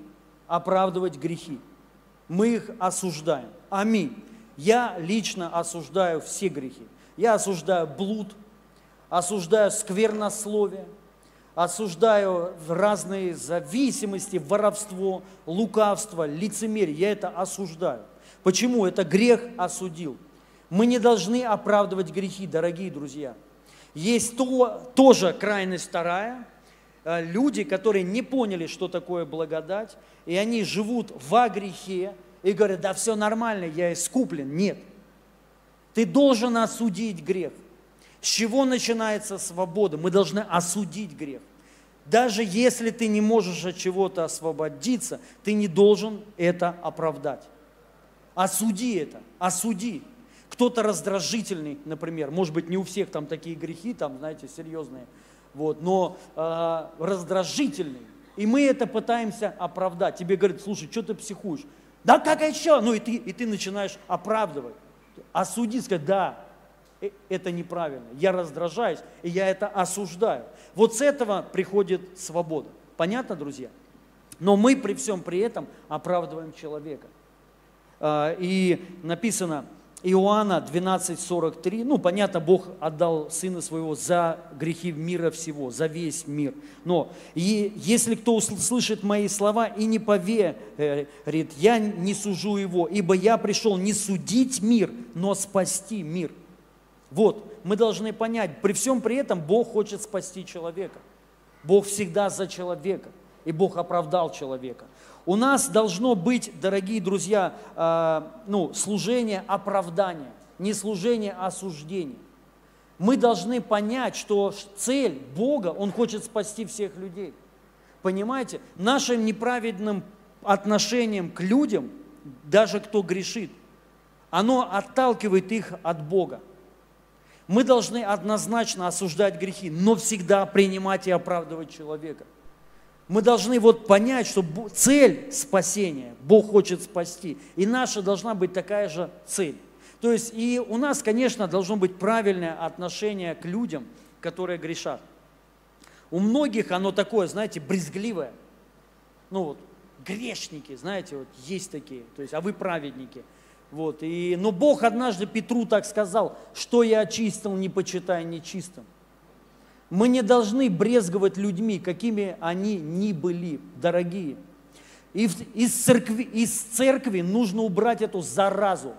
оправдывать грехи. Мы их осуждаем. Аминь. Я лично осуждаю все грехи. Я осуждаю блуд, осуждаю сквернословие, осуждаю разные зависимости, воровство, лукавство, лицемерие. Я это осуждаю. Почему? Это грех осудил. Мы не должны оправдывать грехи, дорогие друзья. Есть то, тоже крайность вторая. Э, люди, которые не поняли, что такое благодать, и они живут во грехе и говорят, да все нормально, я искуплен. Нет. Ты должен осудить грех. С чего начинается свобода? Мы должны осудить грех. Даже если ты не можешь от чего-то освободиться, ты не должен это оправдать. Осуди это, осуди. Кто-то раздражительный, например, может быть, не у всех там такие грехи, там, знаете, серьезные, вот, но э, раздражительный. И мы это пытаемся оправдать. Тебе говорят, слушай, что ты психуешь? Да как еще? Ну и ты, и ты начинаешь оправдывать. Осудить, сказать, да, это неправильно. Я раздражаюсь, и я это осуждаю. Вот с этого приходит свобода. Понятно, друзья? Но мы при всем при этом оправдываем человека. А, и написано, Иоанна 12:43, ну, понятно, Бог отдал Сына Своего за грехи мира всего, за весь мир. Но и если кто услышит мои слова и не поверит, я не сужу его, ибо я пришел не судить мир, но спасти мир. Вот, мы должны понять, при всем при этом Бог хочет спасти человека. Бог всегда за человека, и Бог оправдал человека. У нас должно быть, дорогие друзья, э, ну, служение оправдания, не служение осуждения. Мы должны понять, что цель Бога, Он хочет спасти всех людей. Понимаете? Нашим неправедным отношением к людям, даже кто грешит, оно отталкивает их от Бога. Мы должны однозначно осуждать грехи, но всегда принимать и оправдывать человека. Мы должны вот понять, что цель спасения, Бог хочет спасти, и наша должна быть такая же цель. То есть и у нас, конечно, должно быть правильное отношение к людям, которые грешат. У многих оно такое, знаете, брезгливое. Ну вот, грешники, знаете, вот есть такие, то есть, а вы праведники – вот, и, но Бог однажды Петру так сказал, что я очистил, не почитай нечистым. Мы не должны брезговать людьми, какими они ни были, дорогие. И из церкви, из церкви нужно убрать эту заразу.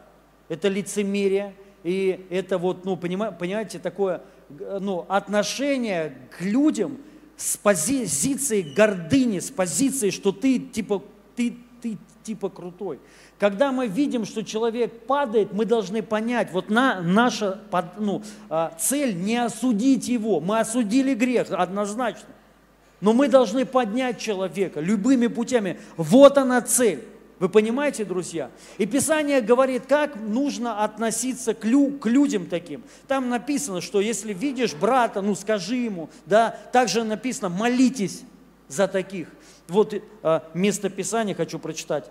Это лицемерие, и это вот, ну, понимаете, такое ну, отношение к людям с позиции гордыни, с позиции, что ты типа, ты, ты типа крутой. Когда мы видим, что человек падает, мы должны понять, вот на, наша ну, а, цель не осудить его. Мы осудили грех однозначно. Но мы должны поднять человека любыми путями. Вот она цель. Вы понимаете, друзья? И Писание говорит, как нужно относиться к, лю, к людям таким. Там написано, что если видишь брата, ну скажи ему, да, также написано, молитесь за таких. Вот э, место Писания хочу прочитать.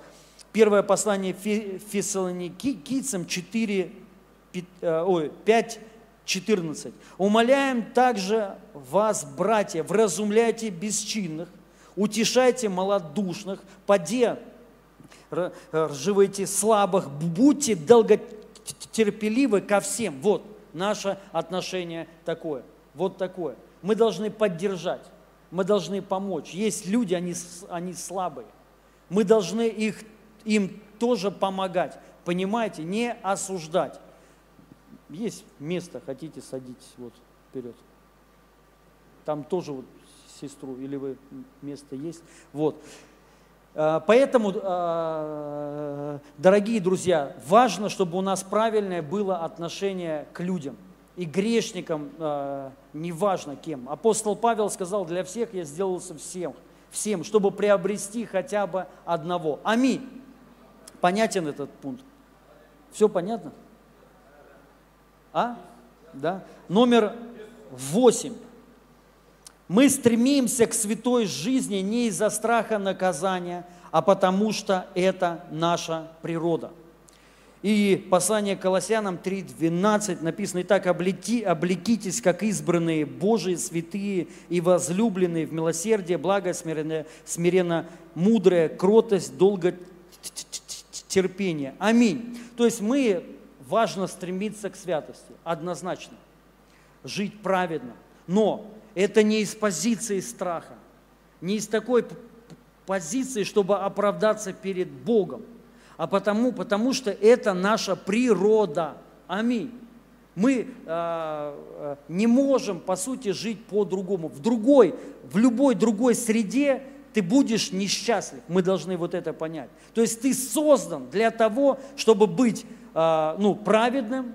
Первое послание Фессалоникийцам 4, 5, 14. «Умоляем также вас, братья, вразумляйте бесчинных, утешайте малодушных, поде разживайте слабых, будьте долготерпеливы ко всем». Вот наше отношение такое, вот такое. Мы должны поддержать, мы должны помочь. Есть люди, они, они слабые. Мы должны их им тоже помогать. Понимаете, не осуждать. Есть место, хотите, садитесь вот вперед. Там тоже вот сестру, или вы место есть. Вот. А, поэтому, а, дорогие друзья, важно, чтобы у нас правильное было отношение к людям. И грешникам а, не важно кем. Апостол Павел сказал, для всех я сделался всем, всем, чтобы приобрести хотя бы одного. Аминь. Понятен этот пункт? Все понятно? А? Да? Номер восемь. Мы стремимся к святой жизни не из-за страха наказания, а потому что это наша природа. И послание Колоссянам 3.12 написано, «Итак, облеки, облекитесь, как избранные Божии, святые и возлюбленные в милосердие, благо, смиренно, смиренно мудрая, кротость, долго терпение. Аминь. То есть мы, важно стремиться к святости, однозначно. Жить праведно. Но это не из позиции страха, не из такой позиции, чтобы оправдаться перед Богом, а потому, потому что это наша природа. Аминь. Мы э, не можем, по сути, жить по-другому. В другой, в любой другой среде ты будешь несчастлив. Мы должны вот это понять. То есть ты создан для того, чтобы быть э, ну, праведным,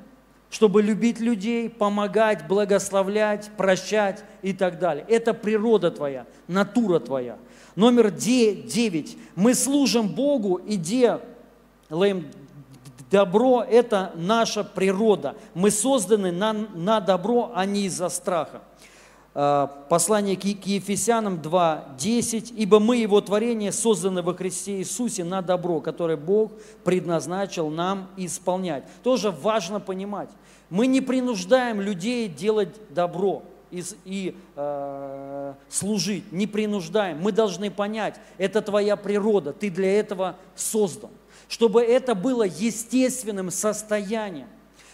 чтобы любить людей, помогать, благословлять, прощать и так далее. Это природа твоя, натура твоя. Номер девять. Мы служим Богу и делаем добро – это наша природа. Мы созданы на, на добро, а не из-за страха. Э, послание к Ефесянам 2.10, «Ибо мы, Его творение, созданы во Христе Иисусе на добро, которое Бог предназначил нам исполнять». Тоже важно понимать. Мы не принуждаем людей делать добро и, и э, служить, не принуждаем. Мы должны понять, это твоя природа, ты для этого создан. Чтобы это было естественным состоянием,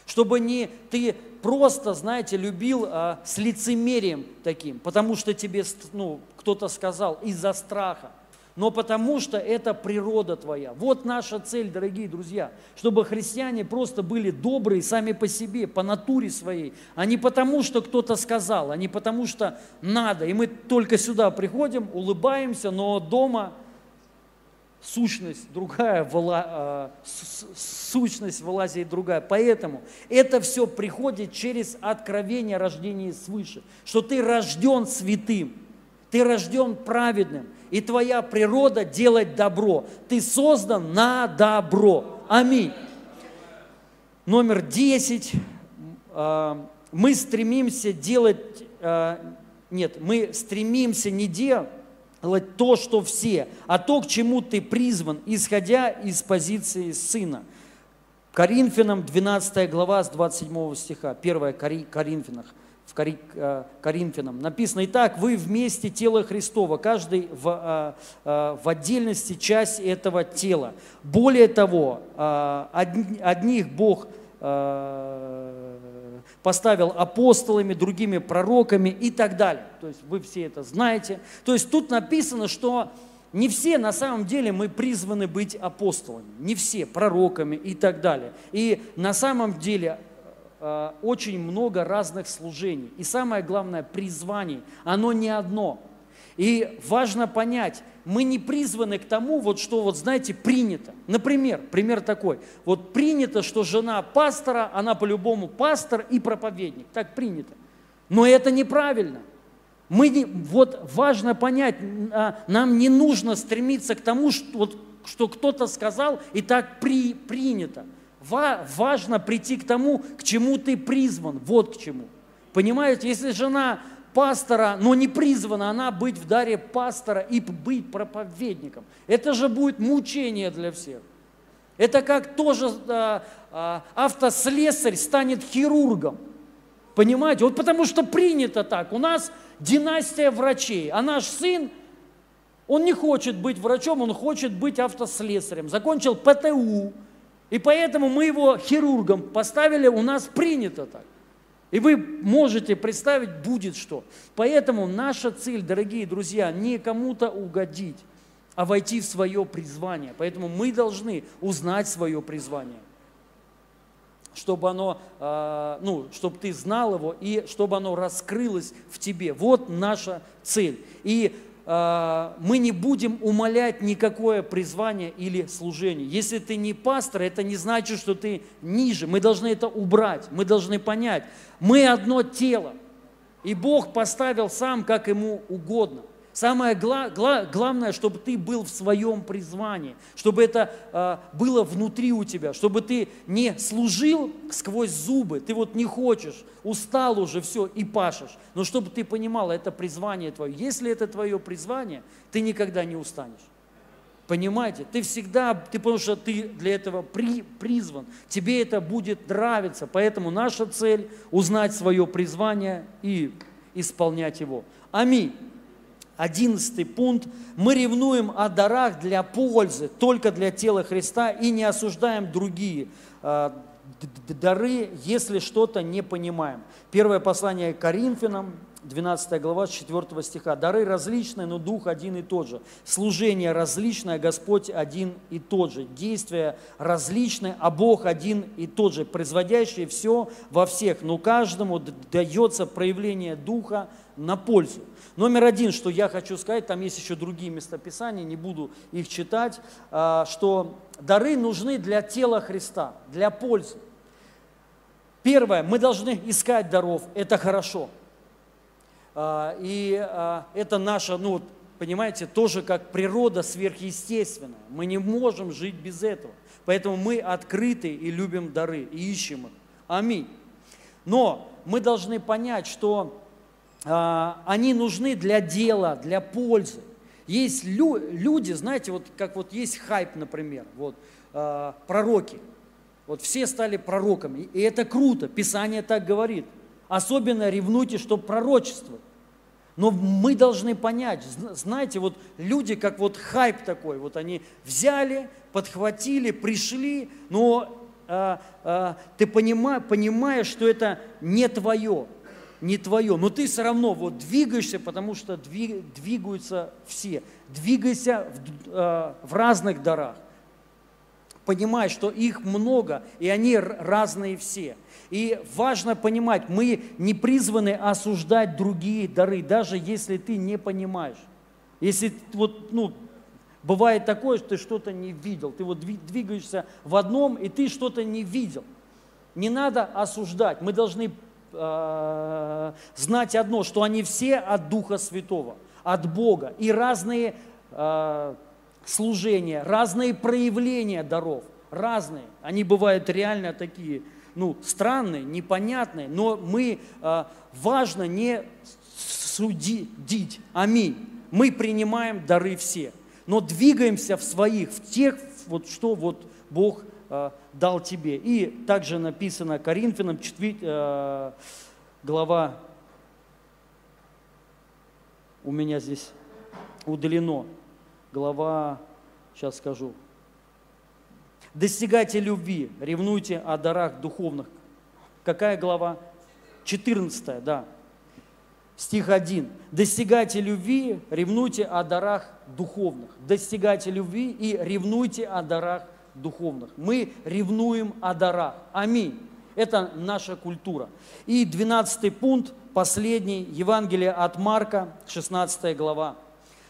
чтобы не ты просто, знаете, любил а, с лицемерием таким, потому что тебе ну, кто-то сказал из-за страха, но потому что это природа твоя. Вот наша цель, дорогие друзья, чтобы христиане просто были добрые сами по себе, по натуре своей, а не потому, что кто-то сказал, а не потому, что надо. И мы только сюда приходим, улыбаемся, но дома сущность другая, вола, э, сущность вылазит другая. Поэтому это все приходит через откровение рождения свыше, что ты рожден святым, ты рожден праведным, и твоя природа делать добро. Ты создан на добро. Аминь. Номер 10. Э, мы стремимся делать, э, нет, мы стремимся не делать то, что все, а то, к чему ты призван, исходя из позиции сына. Коринфянам 12 глава с 27 стиха, 1 Коринфянах, в э, Коринфянам написано, «Итак, вы вместе тело Христова, каждый в, э, э, в отдельности часть этого тела. Более того, одних Бог поставил апостолами, другими пророками и так далее. То есть вы все это знаете. То есть тут написано, что Не все на самом деле мы призваны быть апостолами, не все, пророками и так далее. И на самом деле э, очень много разных служений. И самое главное, призваний, оно не одно. И важно понять, мы не призваны к тому, вот что, вот знаете, принято. Например, пример такой. Вот принято, что жена пастора, она по-любому пастор и проповедник. Так принято. Но это неправильно. Мы не, вот важно понять, а, нам не нужно стремиться к тому, что, вот, что кто-то сказал и так при, принято. Ва, важно прийти к тому, к чему ты призван. Вот к чему. Понимаете, если жена пастора, но не призвана она быть в даре пастора и быть проповедником, это же будет мучение для всех. Это как тоже а, а, автослесарь станет хирургом. Понимаете? Вот потому что принято так. У нас династия врачей, а наш сын, он не хочет быть врачом, он хочет быть автослесарем. Закончил ПТУ, и поэтому мы его хирургом поставили, у нас принято так. И вы можете представить, будет что. Поэтому наша цель, дорогие друзья, не кому-то угодить, а войти в свое призвание. Поэтому мы должны узнать свое призвание чтобы оно, а, ну, чтобы ты знал его и чтобы оно раскрылось в тебе. Вот наша цель. И мы не будем умолять никакое призвание или служение. Если ты не пастор, это не значит, что ты ниже. Мы должны это убрать, мы должны понять. Мы одно тело, и Бог поставил сам, как ему угодно. Самое гла- гла- главное, чтобы ты был в своем призвании, чтобы это э, было внутри у тебя, чтобы ты не служил сквозь зубы, ты вот не хочешь, устал уже, все, и пашешь, но чтобы ты понимал, это призвание твое. Если это твое призвание, ты никогда не устанешь. Понимаете? Ты всегда, ты потому что ты для этого при, призван, тебе это будет нравиться. Поэтому наша цель – узнать свое призвание и исполнять его. Аминь. Одиннадцатый пункт. Мы ревнуем о дарах для пользы, только для тела Христа и не осуждаем другие а, дары, если что-то не понимаем. Первое послание к Коринфянам, 12 глава, 4 стиха. Дары различные, но Дух один и тот же. Служение различное, Господь один и тот же. Действия различные, а Бог один и тот же, производящий все во всех. Но каждому дается проявление Духа на пользу. Номер один, что я хочу сказать, там есть еще другие местописания, не буду их читать, а, что дары нужны для тела Христа, для пользы. Первое, мы должны искать даров, это хорошо. А, и а, это наша, ну, понимаете, тоже как природа сверхъестественная. Мы не можем жить без этого. Поэтому мы открыты и любим дары, и ищем их. Аминь. Но мы должны понять, что а, они нужны для дела, для пользы. Есть лю, люди, знаете, вот как вот есть хайп, например, вот э, пророки. Вот все стали пророками, и это круто, Писание так говорит. Особенно ревнуйте, чтобы пророчествовать. Но мы должны понять, знаете, вот люди, как вот хайп такой, вот они взяли, подхватили, пришли, но а, а, ты понимаешь, понимаешь, что это не твое, не твое, но ты все равно вот двигаешься, потому что двигаются все. Двигайся в, э, в разных дарах. Понимай, что их много, и они разные все. И важно понимать, мы не призваны осуждать другие дары, даже если ты не понимаешь. Если вот, ну, бывает такое, что ты что-то не видел, ты вот двигаешься в одном, и ты что-то не видел. Не надо осуждать, мы должны э, знать одно, что они все от Духа Святого, от Бога. И разные э, служения, разные проявления даров, разные. Они бывают реально такие, ну, странные, непонятные, но мы, э, важно не судить. Аминь. Мы принимаем дары все, но двигаемся в своих, в тех, вот что вот Бог Э, дал тебе. И также написано Коринфянам, 4, э, глава, у меня здесь удалено, глава, сейчас скажу, достигайте любви, ревнуйте о дарах духовных. Какая глава? 14, да. стих 1. «Достигайте любви, ревнуйте о дарах духовных». Достигайте любви и ревнуйте о дарах духовных. Мы ревнуем о дарах. Аминь. Это наша культура. И 12 пункт, последний, Евангелие от Марка, 16 глава.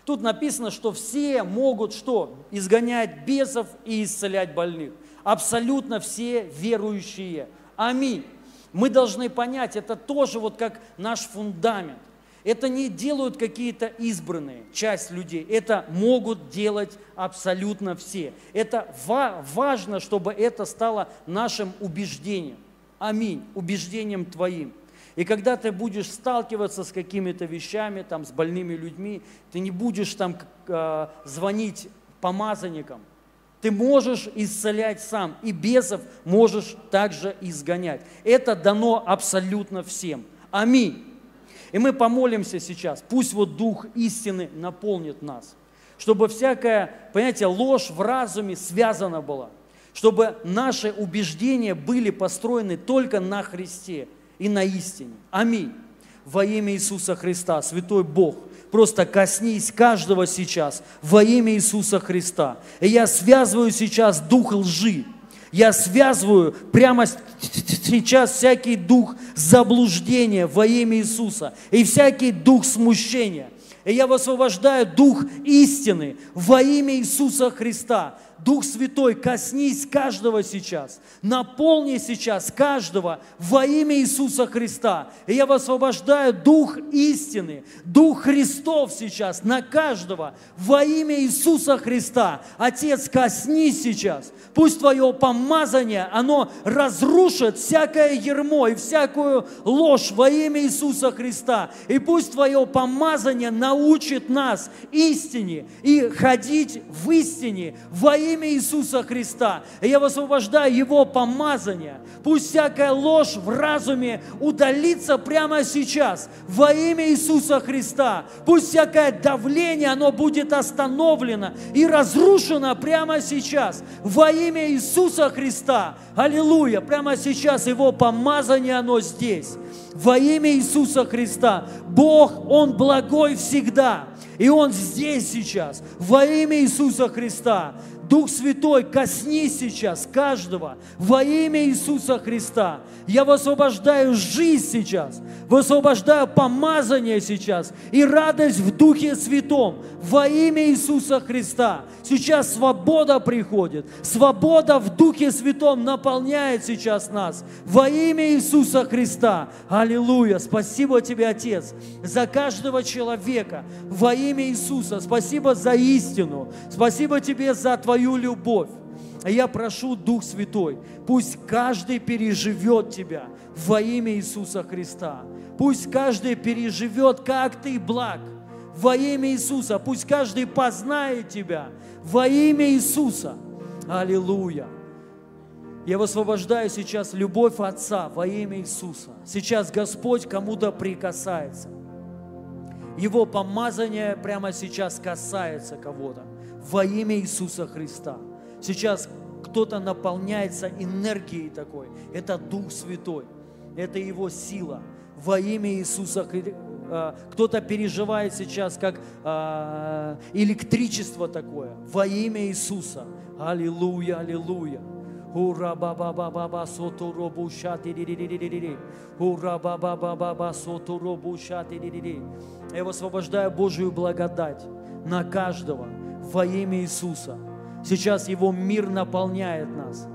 Тут написано, что все могут что? Изгонять бесов и исцелять больных. Абсолютно все верующие. Аминь. Мы должны понять, это тоже вот как наш фундамент. Это не делают какие-то избранные, часть людей. Это могут делать абсолютно все. Это ва- важно, чтобы это стало нашим убеждением. Аминь. Убеждением твоим. И когда ты будешь сталкиваться с какими-то вещами, там, с больными людьми, ты не будешь там э, звонить помазанникам. Ты можешь исцелять сам, и бесов можешь также изгонять. Это дано абсолютно всем. Аминь. И мы помолимся сейчас, пусть вот Дух истины наполнит нас, чтобы всякая, понимаете, ложь в разуме связана была, чтобы наши убеждения были построены только на Христе – и на истине. Аминь. Во имя Иисуса Христа, Святой Бог, просто коснись каждого сейчас во имя Иисуса Христа. И я связываю сейчас дух лжи. Я связываю прямо сейчас всякий дух заблуждения во имя Иисуса и всякий дух смущения. И я высвобождаю дух истины во имя Иисуса Христа. Дух Святой, коснись каждого сейчас, наполни сейчас каждого во имя Иисуса Христа. И я высвобождаю Дух истины, Дух Христов сейчас на каждого во имя Иисуса Христа. Отец, коснись сейчас. Пусть Твое помазание, оно разрушит всякое ермо и всякую ложь во имя Иисуса Христа. И пусть Твое помазание научит нас истине и ходить в истине во имя имя Иисуса Христа. И я высвобождаю Его помазание. Пусть всякая ложь в разуме удалится прямо сейчас во имя Иисуса Христа. Пусть всякое давление, оно будет остановлено и разрушено прямо сейчас во имя Иисуса Христа. Аллилуйя! Прямо сейчас Его помазание, оно здесь. Во имя Иисуса Христа. Бог, Он благой всегда. И Он здесь сейчас, во имя Иисуса Христа. Дух Святой, коснись сейчас каждого во имя Иисуса Христа. Я высвобождаю жизнь сейчас, высвобождаю помазание сейчас и радость в Духе Святом во имя Иисуса Христа. Сейчас свобода приходит, свобода в Духе Святом наполняет сейчас нас во имя Иисуса Христа. Аллилуйя! Спасибо тебе, Отец, за каждого человека во имя Иисуса. Спасибо за истину. Спасибо тебе за твою Твою любовь. А я прошу, Дух Святой, пусть каждый переживет Тебя во имя Иисуса Христа. Пусть каждый переживет, как Ты благ во имя Иисуса. Пусть каждый познает Тебя во имя Иисуса. Аллилуйя. Я высвобождаю сейчас любовь Отца во имя Иисуса. Сейчас Господь кому-то прикасается. Его помазание прямо сейчас касается кого-то во имя Иисуса Христа. Сейчас кто-то наполняется энергией такой. Это Дух Святой. Это Его сила. Во имя Иисуса Христа. Кто-то переживает сейчас как а, электричество такое. Во имя Иисуса. Аллилуйя, аллилуйя. Ура ба ба ба ба ба соту робу шати ди ди ди ди ди Ура ба ба ба ба ба соту робу шати ди ди ди Я высвобождаю Божию благодать на каждого во имя Иисуса. Сейчас Его мир наполняет нас.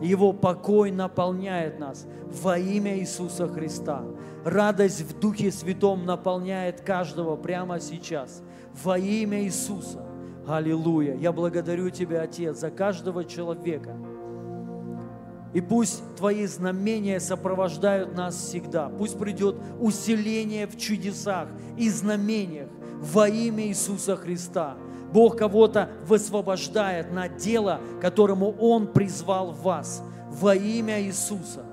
Его покой наполняет нас во имя Иисуса Христа. Радость в Духе Святом наполняет каждого прямо сейчас во имя Иисуса. Аллилуйя. Я благодарю Тебя, Отец, за каждого человека. И пусть Твои знамения сопровождают нас всегда. Пусть придет усиление в чудесах и знамениях во имя Иисуса Христа. Бог кого-то высвобождает на дело, которому Он призвал вас во имя Иисуса.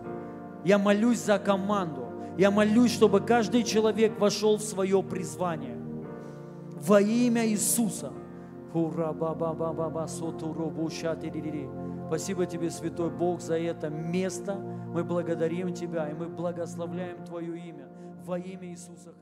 Я молюсь за команду. Я молюсь, чтобы каждый человек вошел в свое призвание. Во имя Иисуса. Спасибо тебе, Святой Бог, за это место. Мы благодарим Тебя, и мы благословляем Твое имя во имя Иисуса.